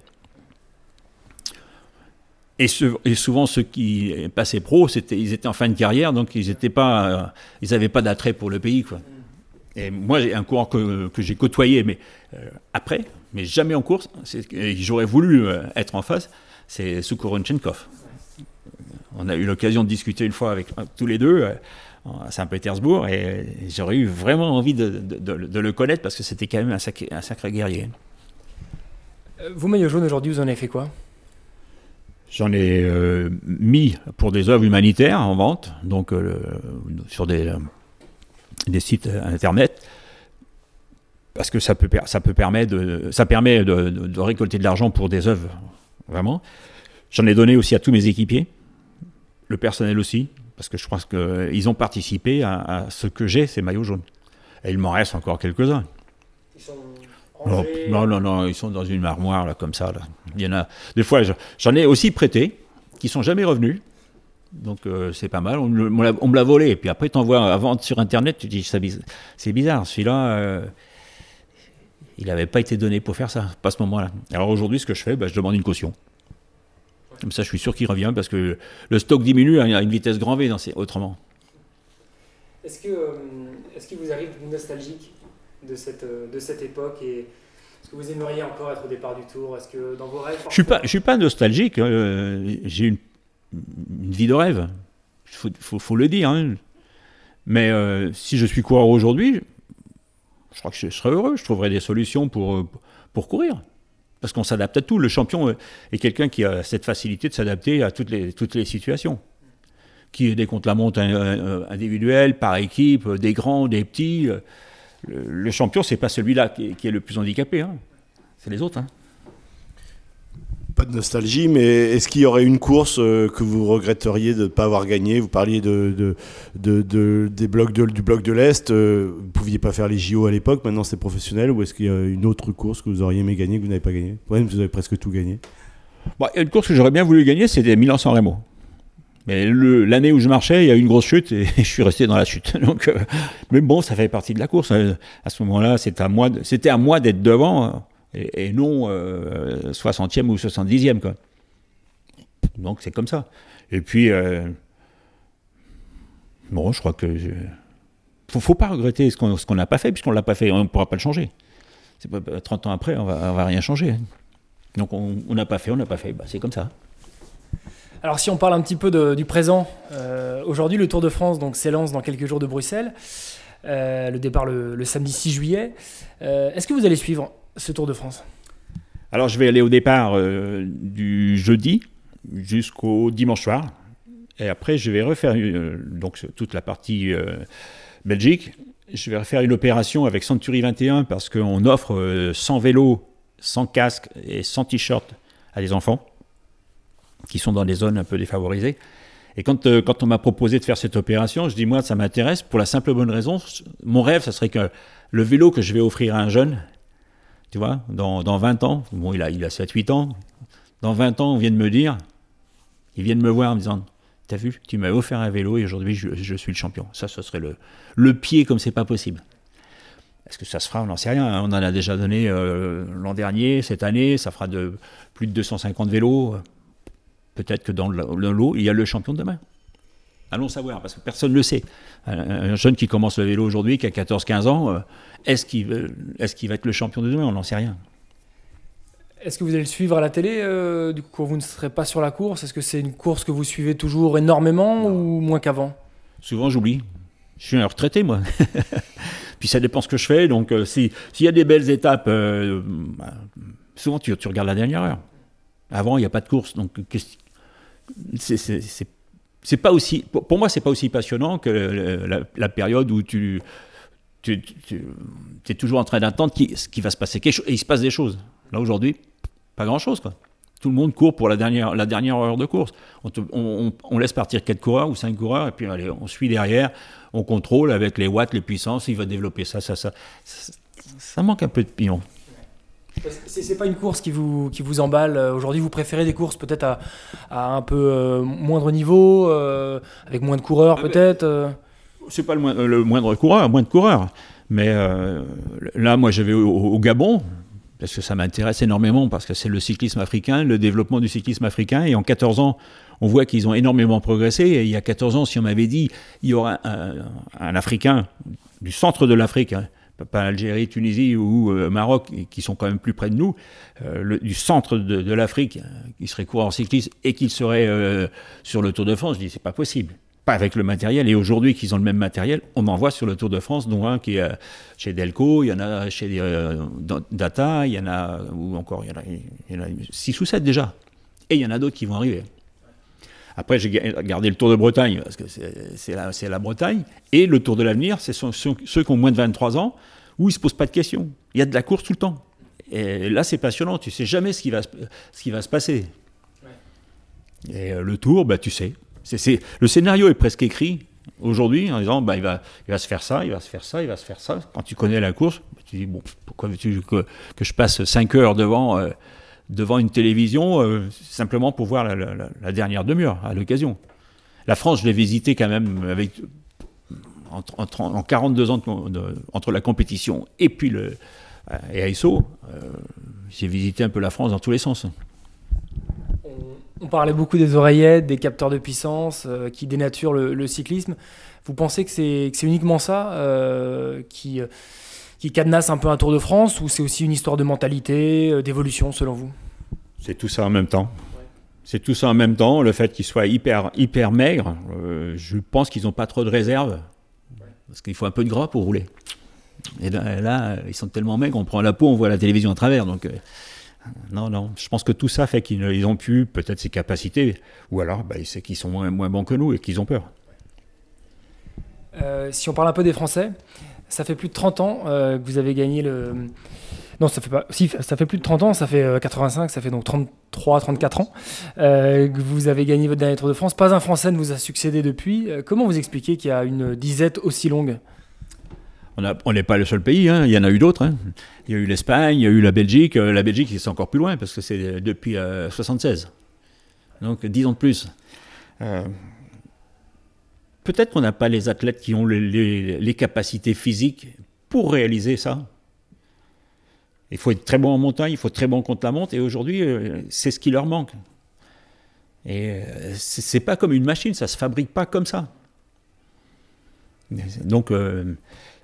Et, souvent, ceux qui passaient pro, ils étaient en fin de carrière, donc ils n'avaient pas, ils pas d'attrait pour le pays. Et moi, j'ai un coureur que, j'ai côtoyé, mais euh, après, mais jamais en course, j'aurais voulu euh, être en face, c'est Sukuronchenkov. On a eu l'occasion de discuter une fois avec euh, tous les deux à Saint-Pétersbourg, et j'aurais eu vraiment envie de, le connaître parce que c'était quand même un sacré, un sacré guerrier. Vous, maillot jaune, aujourd'hui, vous en avez fait quoi? J'en ai euh, mis pour des œuvres humanitaires en vente, donc euh, sur des, des, sites internet, parce que ça, peut, ça, peut permettre de, ça permet de, récolter de l'argent pour des œuvres, vraiment. J'en ai donné aussi à tous mes équipiers, le personnel aussi, parce que je pense qu'ils ont participé à, à ce que j'ai, ces maillots jaunes. Et il m'en reste encore quelques-uns. Non, non, non, ils sont dans une armoire, là, comme ça. Là. Il y en a. Des fois, j'en ai aussi prêté, qui sont jamais revenus. Donc, euh, c'est pas mal. On, me l'a volé. Et puis après, tu envoies à vendre sur Internet, tu dis, c'est bizarre. Celui-là, euh, il n'avait pas été donné pour faire ça, pas à ce moment-là. Alors aujourd'hui, ce que je fais, bah, je demande une caution. Comme ça, je suis sûr qu'il revient parce que le stock diminue à une vitesse grand V autrement. Est-ce que, euh, est-ce qu'il vous arrive nostalgique? De cette, de cette époque et est-ce que vous aimeriez encore être au départ du tour? Est-ce que dans vos rêves Je suis pas, je suis pas nostalgique. Euh, j'ai une, une, vie de rêve. Il faut, faut, le dire. Hein. Mais euh, si je suis coureur aujourd'hui, je crois que je serais heureux. Je trouverais des solutions pour, euh, pour courir. Parce qu'on s'adapte à tout. Le champion est quelqu'un qui a cette facilité de s'adapter à toutes les, toutes les situations. Qui est des contre la montre individuelle, par équipe, des grands, des petits le, champion, c'est pas celui-là qui, est le plus handicapé, hein. c'est les autres. Hein. Pas de nostalgie, mais est-ce qu'il y aurait une course euh, que vous regretteriez de ne pas avoir gagné? Vous parliez de, des blocs du bloc de l'Est. Euh, vous ne pouviez pas faire les JO à l'époque, maintenant c'est professionnel. Ou est-ce qu'il y a une autre course que vous auriez aimé gagner que vous n'avez pas gagné? Vous avez presque tout gagné. Bon, une course que j'aurais bien voulu gagner, c'était Milan-San Remo. Mais l'année où je marchais, il y a eu une grosse chute et je suis resté dans la chute. Donc, euh, mais bon, ça fait partie de la course. Euh, à ce moment-là, c'était à moi, d'être devant hein, et, non 60e euh, ou 70e. Quoi. Donc c'est comme ça. Et puis, bon, je crois que je... faut, faut pas regretter ce qu'on n'a pas fait puisqu'on l'a pas fait. On ne pourra pas le changer. Pas, 30 ans après, on va, va rien changer. Donc on n'a pas fait, on n'a pas fait. Bah, c'est comme ça. Alors si on parle un petit peu du présent, euh, aujourd'hui le Tour de France donc s'élance dans quelques jours de Bruxelles. Euh, le départ le, samedi 6 juillet. Euh, est-ce que vous allez suivre ce Tour de France? Alors je vais aller au départ du jeudi jusqu'au dimanche soir. Et après je vais refaire donc toute la partie Belgique. Je vais refaire une opération avec Century 21 parce qu'on offre 100 vélos, 100 casques et 100 t-shirts à des enfants qui sont dans des zones un peu défavorisées. Et quand, euh, quand on m'a proposé de faire cette opération, je dis moi ça m'intéresse pour la simple bonne raison, mon rêve, ça serait que le vélo que je vais offrir à un jeune, tu vois, dans, dans 20 ans, bon il a, il a 7-8 ans, dans 20 ans on vient de me dire, ils viennent me voir en me disant, t'as vu, tu m'as offert un vélo et aujourd'hui je, je, suis le champion. Ça, ce serait le, le pied comme c'est pas possible. Est-ce que ça se fera? On n'en sait rien. On en a déjà donné l'an dernier, cette année, ça fera de plus de 250 vélos. Peut-être que dans le lot, il y a le champion de demain. Allons savoir, parce que personne ne le sait. Un, jeune qui commence le vélo aujourd'hui, qui a 14-15 ans, euh, est-ce qu'il est va être le champion de demain? On n'en sait rien. Est-ce que vous allez le suivre à la télé euh, du coup, quand vous ne serez pas sur la course? Est-ce que c'est une course que vous suivez toujours énormément ou moins qu'avant? Souvent, j'oublie. Je suis un retraité, moi. Puis ça dépend ce que je fais. Donc, euh, s'il y a des belles étapes, bah, souvent tu, tu, regardes la dernière heure. Avant, il n'y a pas de course. Donc, c'est c'est pas aussi, pour moi, c'est pas aussi passionnant que la, période où tu, tu, es toujours en train d'attendre ce qui va se passer. Quelque chose, il se passe des choses. Là, aujourd'hui, pas grand-chose. Tout le monde court pour la dernière, la dernière heure de course. On, on, laisse partir quatre coureurs ou cinq coureurs, et puis allez, on suit derrière, on contrôle avec les watts, les puissances, il va développer ça, ça, ça. Ça, ça manque un peu de pion. C'est pas une course qui vous, qui vous emballe. Euh, aujourd'hui, vous préférez des courses peut-être à, à, un peu euh, moindre niveau, euh, avec moins de coureurs ah, peut-être C'est pas le, le, moindre coureur, moins de coureurs. Mais là, moi, je vais au, Gabon, parce que ça m'intéresse énormément, parce que c'est le cyclisme africain, le développement du cyclisme africain. Et en 14 ans, on voit qu'ils ont énormément progressé. Et il y a 14 ans, si on m'avait dit il y aura un, un Africain du centre de l'Afrique, hein, pas Algérie, Tunisie ou euh, Maroc, qui sont quand même plus près de nous, euh, du centre de, l'Afrique, euh, qui serait coureur cycliste et qui serait sur le Tour de France, je dis c'est pas possible. Pas avec le matériel. Et aujourd'hui, qu'ils ont le même matériel, on en voit sur le Tour de France, dont un qui est chez Delco, il y en a chez Data, il y en a, ou encore, il y en a, 6 ou 7 déjà. Et il y en a d'autres qui vont arriver. Après, j'ai gardé le Tour de Bretagne, parce que c'est la, la, Bretagne. Et le Tour de l'avenir, c'est ceux, ceux, qui ont moins de 23 ans, où ils ne se posent pas de questions. Il y a de la course tout le temps. Et là, c'est passionnant. Tu sais jamais ce qui va, ce qui va se passer. Et euh, le tour, bah, tu sais. C'est, le scénario est presque écrit aujourd'hui en disant bah, il, va, il va se faire ça, il va se faire ça, il va se faire ça. Quand tu connais la course, bah, tu dis bon, pourquoi veux-tu que, que, je passe 5 heures devant, euh, devant une télévision euh, simplement pour voir la, dernière demi-heure à l'occasion La France, je l'ai visité quand même avec en, 42 ans entre la compétition et puis le euh, et ASO, euh, j'ai visité un peu la France dans tous les sens. On, parlait beaucoup des oreillettes, des capteurs de puissance qui dénaturent le, cyclisme. Vous pensez que c'est uniquement ça qui, qui cadenasse un peu un Tour de France ou c'est aussi une histoire de mentalité, d'évolution selon vous? C'est tout ça en même temps. C'est tout ça en même temps. Le fait qu'ils soient hyper, hyper maigres, je pense qu'ils n'ont pas trop de réserves parce qu'il faut un peu de gras pour rouler. Et là, ils sont tellement maigres, on prend la peau, on voit la télévision à travers. Donc, euh, non, non. Je pense que tout ça fait qu'ils ont pu, peut-être ses capacités, ou alors bah, c'est qu'ils sont moins, moins bons que nous et qu'ils ont peur. Euh, si on parle un peu des Français, ça fait plus de 30 ans euh, que vous avez gagné le, non, ça fait pas. Si, ça fait plus de 30 ans, ça fait 85, euh, ça fait donc 33, 34 ans euh, que vous avez gagné votre dernier Tour de France. Pas un Français ne vous a succédé depuis. Euh, comment vous expliquez qu'il y a une disette aussi longue? On n'est pas le seul pays, hein. il y en a eu d'autres. Hein. Il y a eu l'Espagne, il y a eu la Belgique. La Belgique, c'est encore plus loin parce que c'est depuis 76. Donc 10 ans de plus. Peut-être qu'on n'a pas les athlètes qui ont les capacités physiques pour réaliser ça. Il faut être très bon en montagne, il faut être très bon contre la montre, et aujourd'hui, euh, c'est ce qui leur manque. Et euh, c'est pas comme une machine, ça se fabrique pas comme ça. Donc, euh,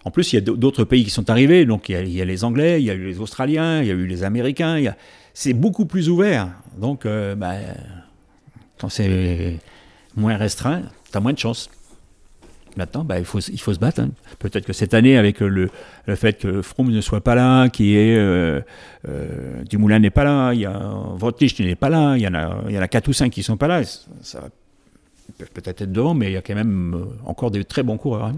en plus, il y a d'autres pays qui sont arrivés. Donc, il y, a, les Anglais, il y a eu les Australiens, il y a eu les Américains. C'est beaucoup plus ouvert. Donc, bah, quand c'est moins restreint, tu as moins de chance. Maintenant, bah, il, faut, il faut se battre. Hein. Peut-être que cette année, avec le, fait que Froome ne soit pas là, qui est euh, euh, Dumoulin n'est pas là, il y a Votich n'est pas là, il y en a, il 4 ou 5 qui sont pas là. Ça, ils peuvent peut-être être devant, mais il y a quand même euh, encore des très bons coureurs. Hein.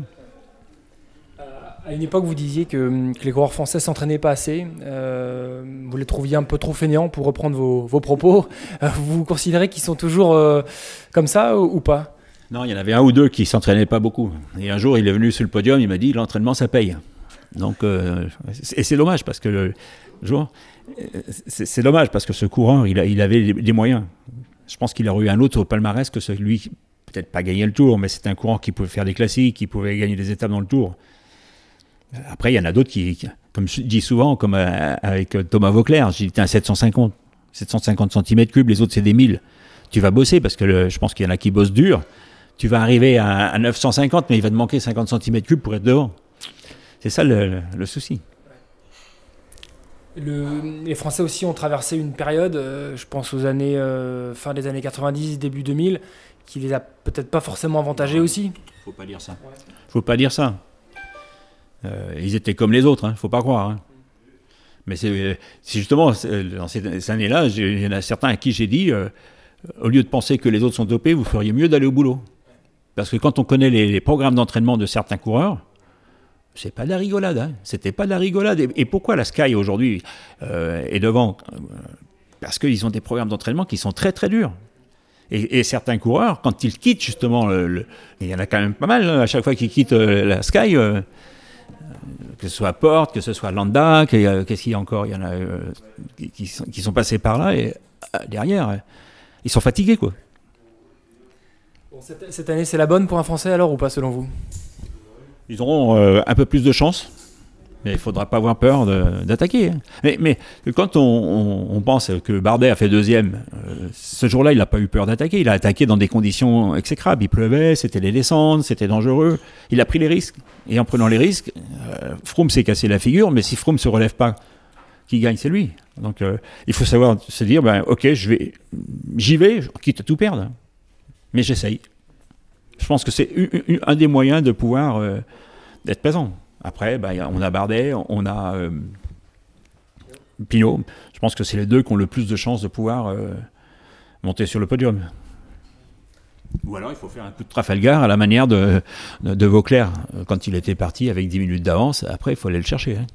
À une époque, vous disiez que, que les coureurs français s'entraînaient pas assez. vous les trouviez un peu trop fainéants pour reprendre vos propos. vous considérez qu'ils sont toujours comme ça ou pas? Non, il y en avait un ou deux qui s'entraînaient pas beaucoup. Et un jour, il est venu sur le podium, il m'a dit l'entraînement, ça paye. Donc, euh, et c'est dommage parce que jour, c'est dommage parce que ce courant, il, avait des, moyens. Je pense qu'il aurait eu un autre palmarès que celui, peut-être pas gagner le tour, mais c'était un courant qui pouvait faire des classiques, qui pouvait gagner des étapes dans le tour. Après, il y en a d'autres qui, comme je dis souvent, comme euh, avec Thomas Vauclair, j'ai dit un 750, 750 cm3, les autres c'est des 1000. Tu vas bosser parce que je pense qu'il y en a qui bossent dur. Tu vas arriver à, 950, mais il va te manquer 50 cm3 pour être devant. C'est ça le, souci. les Français aussi ont traversé une période, euh, je pense aux années euh, fin des années 90, début 2000, qui les a peut-être pas forcément avantagés aussi. Faut pas dire ça. Faut pas dire ça. Euh, ils étaient comme les autres, hein, faut pas croire. Hein. Mais c'est justement dans ces, années-là, il y en a certains à qui j'ai dit, au lieu de penser que les autres sont dopés, vous feriez mieux d'aller au boulot. Parce que quand on connaît les, programmes d'entraînement de certains coureurs, c'est pas de la rigolade. Hein. C'était pas de la rigolade. Et, pourquoi la Sky aujourd'hui euh, est devant? Parce qu'ils ont des programmes d'entraînement qui sont très très durs. Et, certains coureurs, quand ils quittent justement, le, il y en a quand même pas mal, hein, à chaque fois qu'ils quittent la Sky, que ce soit Porte, que ce soit Landa, qu'est-ce qu'il y a encore? Il y en a euh, qui, sont, passés par là et euh, derrière, euh, ils sont fatigués quoi. Cette, année, c'est la bonne pour un Français alors ou pas selon vous? Ils auront un peu plus de chance. Mais il ne faudra pas avoir peur d'attaquer. Hein. Mais, quand on, pense que Bardet a fait deuxième, euh, ce jour-là, il n'a pas eu peur d'attaquer. Il a attaqué dans des conditions exécrables. Il pleuvait, c'était les descentes, c'était dangereux. Il a pris les risques. Et en prenant les risques, euh, Froome s'est cassé la figure, mais si Froome ne se relève pas, qui gagne, c'est lui. Donc euh, il faut savoir se dire, ben, ok, je vais, j'y vais, quitte à tout perdre. Mais j'essaye. Je pense que c'est un des moyens de pouvoir d'être présent. Après, bah, on a Bardet, on a euh, Pinot. Je pense que c'est les deux qui ont le plus de chances de pouvoir euh, monter sur le podium. Ou alors il faut faire un coup de Trafalgar à la manière de, de, Vauclair, euh, quand il était parti avec 10 minutes d'avance. Après, il faut aller le chercher. Hein.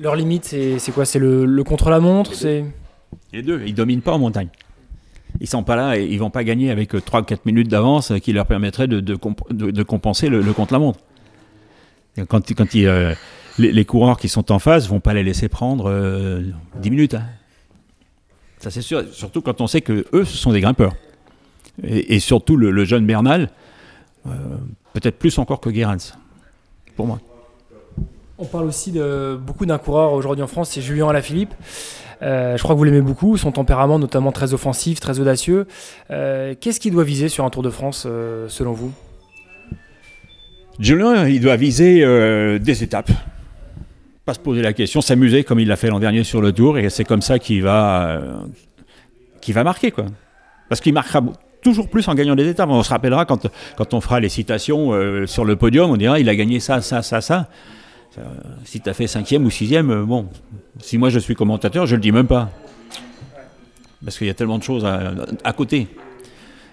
Leur, limite, c'est quoi? C'est le, contre-la-montre c'est Les deux, ils dominent pas en montagne. Ils sont pas là et ils vont pas gagner avec 3-4 minutes d'avance qui leur permettraient de, de compenser le, le contre-la-montre. Quand, quand euh, les, coureurs qui sont en face vont pas les laisser prendre 10 euh, minutes. Hein. Ça c'est sûr, surtout quand on sait que eux ce sont des grimpeurs. Et, surtout le, jeune Bernal, euh, peut-être plus encore que Gerrans, pour moi. On parle aussi de, beaucoup d'un coureur aujourd'hui en France, c'est Julien Alaphilippe. Je crois que vous l'aimez beaucoup, son tempérament notamment très offensif, très audacieux. Qu'est-ce qu'il doit viser sur un Tour de France selon vous? Julien, il doit viser euh, des étapes. Pas se poser la question, s'amuser comme il l'a fait l'an dernier sur le Tour, et c'est comme ça qu'il va, euh, va marquer. Quoi. Parce qu'il marquera toujours plus en gagnant des étapes. On se rappellera quand, quand on fera les citations euh, sur le podium, on dira il a gagné ça, ça, ça, ça. Si tu as fait cinquième ou sixième, bon, si moi je suis commentateur, je le dis même pas. Parce qu'il y a tellement de choses à, côté.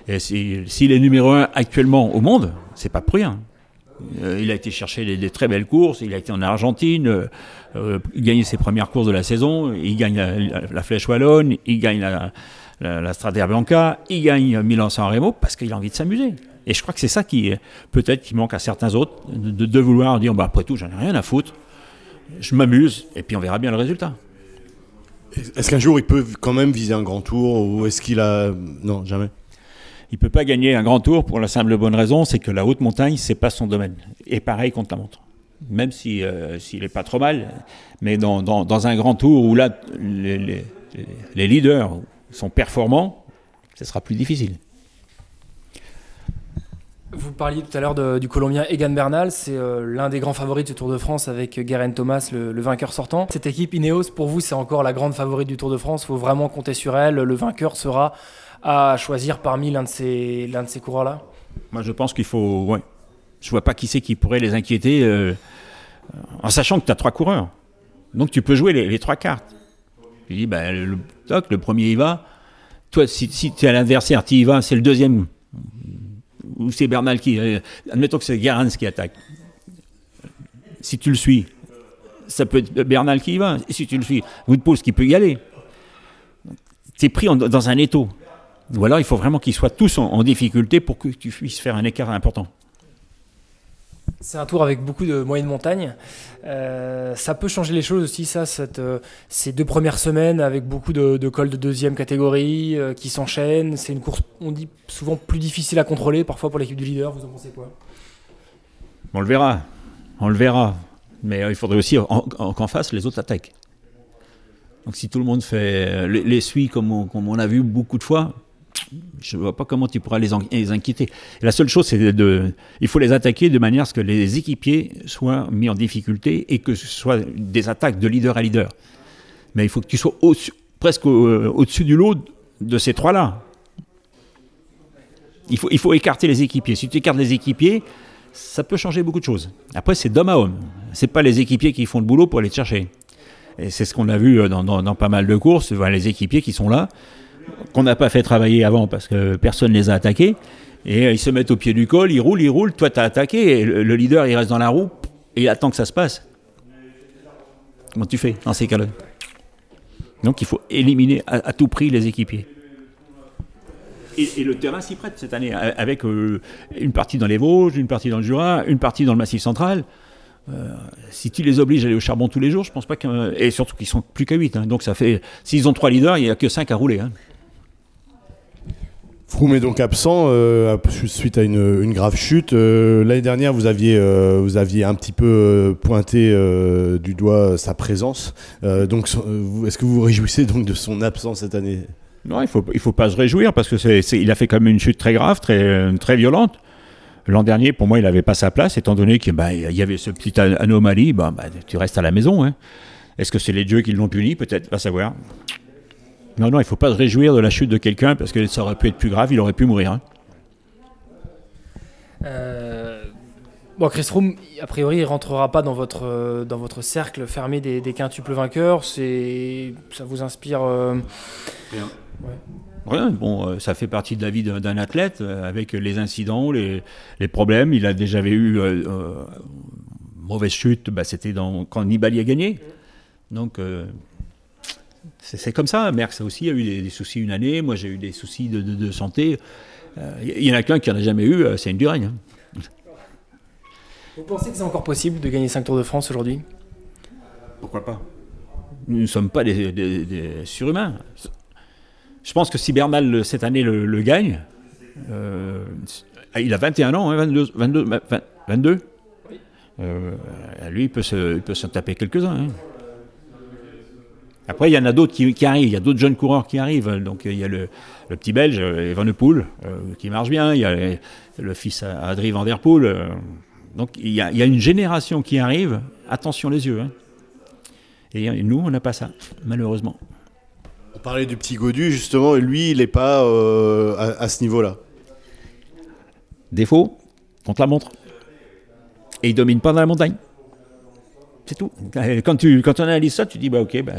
Et s'il est numéro un actuellement au monde, c'est pas pour rien. Euh, il a été chercher des, très belles courses. Il a été en Argentine, euh, euh, gagné ses premières courses de la saison. Il gagne la, Flèche Wallonne, il gagne la, la, Strada Bianca, il gagne Milan-San Remo parce qu'il a envie de s'amuser. Et je crois que c'est ça qui, peut-être, qui manque à certains autres, de, vouloir dire, bah, après tout, j'en ai rien à foutre. Je m'amuse, et puis on verra bien le résultat. Est-ce qu'un jour il peut quand même viser un grand tour ou est-ce qu'il a non jamais? Il peut pas gagner un grand tour pour la simple bonne raison, c'est que la haute montagne, c'est pas son domaine. Et pareil contre la montre. Même si euh, s'il est pas trop mal, mais dans, dans, un grand tour où là les, les, les, leaders sont performants, ce sera plus difficile. Vous parliez tout à l'heure du Colombien Egan Bernal, c'est euh, l'un des grands favoris du Tour de France avec Geraint Thomas, le, vainqueur sortant. Cette équipe Ineos, pour vous, c'est encore la grande favorite du Tour de France. Il faut vraiment compter sur elle. Le vainqueur sera à choisir parmi l'un de ces, l'un de ces coureurs-là Moi, je pense qu'il faut. Ouais. Je vois pas qui c'est qui pourrait les inquiéter, euh, en sachant que tu as trois coureurs. Donc, tu peux jouer les, trois cartes. Tu dis, ben, le, le premier y va. Toi, si, si tu es à l'adversaire, tu y vas, c'est le deuxième. Ou c'est Bernal qui. Euh, admettons que c'est Garans qui attaque. Si tu le suis, ça peut être Bernal qui y va. Si tu le suis, Woodpulse qui peut y aller. Tu es pris dans un étau. Ou alors il faut vraiment qu'ils soient tous en, difficulté pour que tu puisses faire un écart important. C'est un tour avec beaucoup de moyennes montagnes. Euh, ça peut changer les choses aussi, ça, euh, ces deux premières semaines avec beaucoup de, cols de deuxième catégorie euh, qui s'enchaînent. C'est une course, on dit, souvent plus difficile à contrôler, parfois pour l'équipe du leader. Vous en pensez quoi? On le verra. On le verra. Mais il faudrait aussi qu'en face, les autres attaquent. Donc si tout le monde fait les, les suit comme on, a vu beaucoup de fois, je ne vois pas comment tu pourras les, inquiéter. la seule chose, c'est de, il faut les attaquer de manière à ce que les équipiers soient mis en difficulté et que ce soit des attaques de leader à leader. Mais il faut que tu sois presque au-dessus du lot de ces trois-là. Il faut, il faut écarter les équipiers. Si tu écartes les équipiers, ça peut changer beaucoup de choses. Après, c'est d'homme à homme. C'est pas les équipiers qui font le boulot pour aller te chercher. C'est ce qu'on a vu dans, dans, pas mal de courses. les équipiers qui sont là, qu'on n'a pas fait travailler avant parce que personne ne les a attaqués. Et ils se mettent au pied du col, ils roulent, ils roulent. Toi, tu as attaqué. Et le, leader, il reste dans la roue et il attend que ça se passe. Comment tu fais dans ces cas-là? Donc, il faut éliminer à tout prix les équipiers. Et, le terrain s'y prête cette année, avec euh, une partie dans les Vosges, une partie dans le Jura, une partie dans le Massif central. Euh, si tu les obliges à aller au charbon tous les jours, je pense pas que. Et surtout qu'ils sont plus qu'à 8. Hein. donc ça fait. S'ils ont trois leaders, il n'y a que 5 à rouler. Hein. Froome est donc absent euh, suite à une, grave chute. L'année dernière, vous aviez, vous aviez un petit peu pointé du doigt sa présence. donc, est-ce que vous vous réjouissez donc de son absence cette année? Non, il faut, il faut pas se réjouir parce que c'est, il a fait quand même une chute très grave, très, très violente. L'an dernier, pour moi, il n'avait pas sa place, étant donné qu'il bah, y avait ce petit anomalie. Bah, tu restes à la maison. Hein. Est-ce que c'est les dieux qui l'ont puni? Peut-être, va savoir. Non, non, il ne faut pas se réjouir de la chute de quelqu'un parce que ça aurait pu être plus grave, il aurait pu mourir. Hein. Euh, bon, Chris Froome, a priori, il rentrera pas dans votre, dans votre cercle fermé des, des quintuples vainqueurs. C'est, ça vous inspire euh, Rien. Ouais. bon, euh, ça fait partie de la vie d'un athlète euh, avec les incidents, les, problèmes. Il a déjà eu euh, mauvaise chute, bah, c'était quand Nibali a gagné. Donc c'est comme ça. Merckx aussi a eu des, soucis une année. Moi j'ai eu des soucis de, santé. Il y en a qu'un qui n'en a jamais eu, c'est une Duragne. Hein. Vous pensez que c'est encore possible de gagner 5 Tours de France aujourd'hui? Pourquoi pas? Nous ne sommes pas des surhumains. Je pense que si Bernal cette année le, gagne, euh, il a 21 ans, 22, 22, 22 lui, il peut se, peut taper quelques-uns. Hein. Après, il y en a d'autres qui, arrivent, il y a d'autres jeunes coureurs qui arrivent. Donc, il y a le, petit Belge, Evenepoel, euh, qui marche bien. Il y a le, fils Adrien Van Der Poel. Euh. donc, il y, a, une génération qui arrive. Attention les yeux. Hein. Et nous, on n'a pas ça, malheureusement. On parlait du petit Godu, justement, et lui, il n'est pas euh, à, ce niveau-là. Défaut, contre la montre. Et il domine pas dans la montagne. C'est tout. Quand, tu, quand on analyse ça, tu dis, bah ok, bah,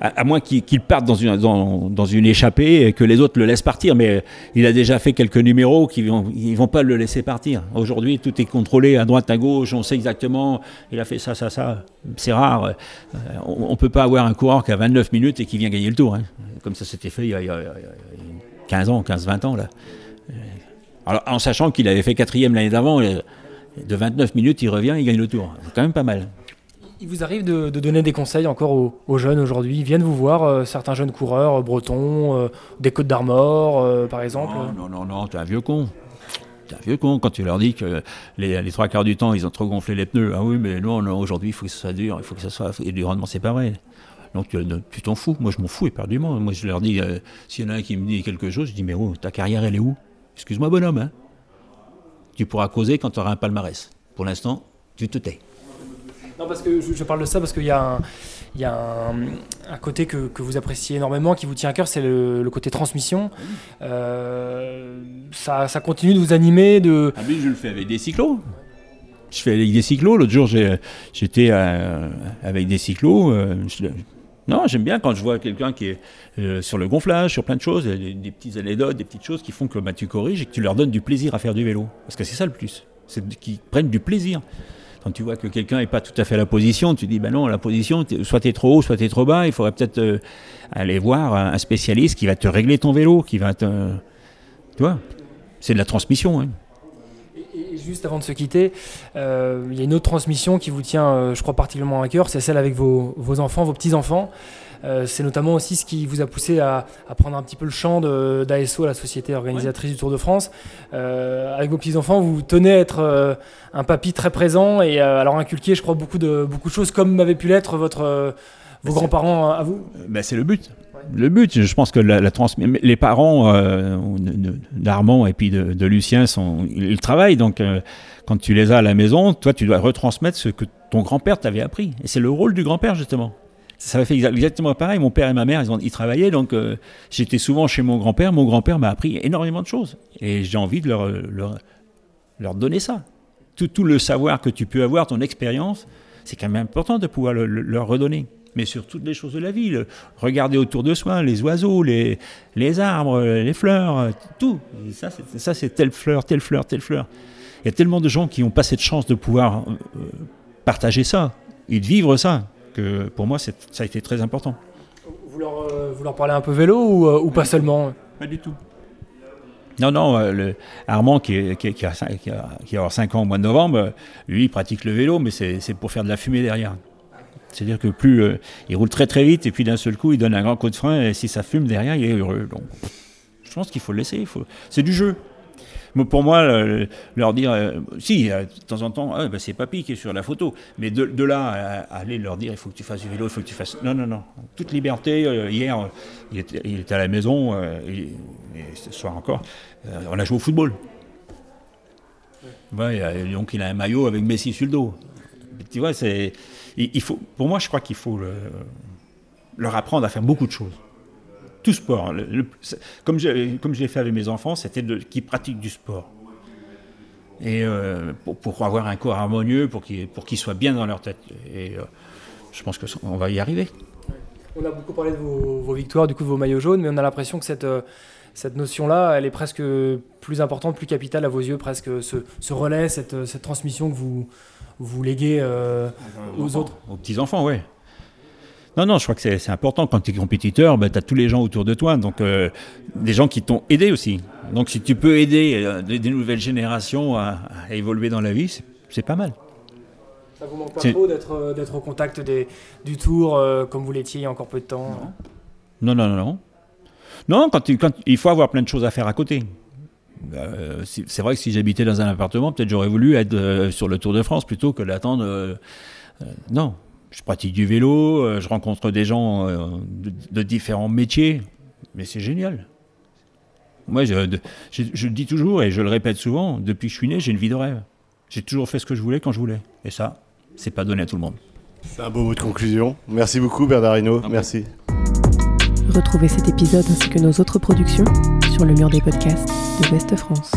à, moins qu'il parte dans une, dans, une échappée et que les autres le laissent partir. Mais il a déjà fait quelques numéros qui vont, ils vont pas le laisser partir. Aujourd'hui, tout est contrôlé à droite, à gauche. On sait exactement. Il a fait ça, ça, ça. C'est rare. Euh, on, ne peut pas avoir un coureur qui a 29 minutes et qui vient gagner le tour. Hein. Comme ça s'était fait il y, a, 15 ans, 15-20 ans là. Alors, en sachant qu'il avait fait quatrième l'année d'avant, de 29 minutes, il revient, il gagne le tour. C'est quand même pas mal. Il vous arrive de, donner des conseils encore aux, jeunes aujourd'hui? Ils viennent vous voir, euh, certains jeunes coureurs, euh, bretons, euh, des Côtes d'Armor, par exemple? Non, non, non, non t'es un vieux con. T'es un vieu con quand tu leur dis que les, trois quarts du temps, ils ont trop gonflé les pneus. Ah oui, mais non, aujourd'hui, il faut que ça soit dur, il faut que ça soit. Du rendement, vrai. Donc tu t'en fous. Moi, je m'en fous éperdument. Moi, je leur dis, s'il y en a un qui me dit quelque chose, je dis, mais oh, ta carrière, elle est où? Excuse-moi, bonhomme. Hein tu pourras causer quand tu auras un palmarès. Pour l'instant, tu te tais. Non, parce que je, parle de ça parce qu'il y a un, il y a un, côté que, que, vous appréciez énormément, qui vous tient à cœur, c'est le, côté transmission. Euh, ça, ça, continue de vous animer de... Ah mais je le fais avec des cyclos. Je fais avec des cyclos. L'autre jour, j'étais euh, avec des cyclos. Euh, non, j'aime bien quand je vois quelqu'un qui est sur le gonflage, sur plein de choses, des, des petites anecdotes, des petites choses qui font que bah, tu corriges et que tu leur donnes du plaisir à faire du vélo. Parce que c'est ça le plus. C'est qu'ils prennent du plaisir. Quand tu vois que quelqu'un n'est pas tout à fait à la position, tu dis, ben non, la position, soit tu es trop haut, soit tu es trop bas, il faudrait peut-être euh, aller voir un spécialiste qui va te régler ton vélo, qui va te... Tu vois C'est de la transmission. Hein. Et juste avant de se quitter, euh, il y a une autre transmission qui vous tient, euh, je crois, particulièrement à cœur, c'est celle avec vos, enfants, vos petits-enfants. Euh, c'est notamment aussi ce qui vous a poussé à, prendre un petit peu le champ d'ASO, la société organisatrice du Tour de France. Euh, avec vos petits-enfants, vous tenez à être un papy très présent et alors inculquer, je crois, beaucoup de, beaucoup de choses comme m'avait pu l'être votre, vos grands-parents à vous. Ben c'est le but le but, je pense que la, la les parents euh, d'Armand et puis de, Lucien, sont, ils travaillent, donc euh, quand tu les as à la maison, toi, tu dois retransmettre ce que ton grand-père t'avait appris. Et c'est le rôle du grand-père, justement. Ça m'a fait exactement pareil. Mon père et ma mère, ils, ont, ils travaillaient, donc euh, j'étais souvent chez mon grand-père. Mon grand-père m'a appris énormément de choses. Et j'ai envie de leur, donner ça. Tout, le savoir que tu peux avoir, ton expérience, c'est quand même important de pouvoir leur redonner mais sur toutes les choses de la vie. Regarder autour de soi, les oiseaux, les, les arbres, les fleurs, tout. ça, c'est telle fleur, telle fleur, telle fleur. Il y a tellement de gens qui n'ont pas cette chance de pouvoir euh, partager ça et de vivre ça, que pour moi, ça a été très important. Vous leur, euh, vous leur parlez un peu vélo ou, euh, ou pas seulement Pas du tout. Non, non, le Armand, qui, qui, qui, a, qui, a, a 5 ans au mois de novembre, lui, il pratique le vélo, mais c'est pour faire de la fumée derrière. C'est-à-dire que plus euh, il roule très très vite et puis d'un seul coup il donne un grand coup de frein et si ça fume derrière il est heureux. Donc je pense qu'il faut le laisser. Faut... C'est du jeu. Pour moi, leur dire, euh, si, de temps en temps, ah, bah, c'est papy qui est sur la photo, mais de, là à, aller leur dire, il faut que tu fasses du vélo, il faut que tu fasses. Non, non, non. Toute liberté. Euh, hier, il était, à la maison, et, ce soir encore, on a joué au football. donc il a un maillot avec Messi sur le dos. Tu vois, c'est il faut, pour moi, je crois qu'il faut leur apprendre à faire beaucoup de choses. Tout sport. comme j'ai fait avec mes enfants, c'était qu'ils pratiquent du sport. Et euh, pour, avoir un corps harmonieux, pour qu'ils soient bien dans leur tête. Et euh, je pense qu'on va y arriver. On a beaucoup parlé de vos, victoires, du coup de vos maillots jaunes, mais on a l'impression que cette, euh, cette notion-là, elle est presque plus importante, plus capitale à vos yeux, presque ce, relais, cette, cette transmission que vous, vous léguez euh, aux, autres Aux petits-enfants, oui. Non, non, je crois que c'est important. Quand tu es compétiteur, ben, tu as tous les gens autour de toi, donc euh, des gens qui t'ont aidé aussi. Donc si tu peux aider euh, des, nouvelles générations à, évoluer dans la vie, c'est pas mal. Ça vous manque pas trop d'être au contact des, du tour comme vous l'étiez il y a encore peu de temps? Non, non, non, non. Non, quand, quand, il faut avoir plein de choses à faire à côté. Euh, c'est vrai que si j'habitais dans un appartement, peut-être j'aurais voulu être euh, sur le Tour de France plutôt que d'attendre. Euh, non, je pratique du vélo, je rencontre des gens de, différents métiers, mais c'est génial. Moi, je, le dis toujours et je le répète souvent, depuis que je suis né, j'ai une vie de rêve. J'ai toujours fait ce que je voulais quand je voulais. Et ça, c'est pas donné à tout le monde. C'est un beau mot de conclusion. Merci beaucoup Bernard Hinault. Merci. Retrouvez cet épisode ainsi que nos autres productions sur le mur des podcasts de West France.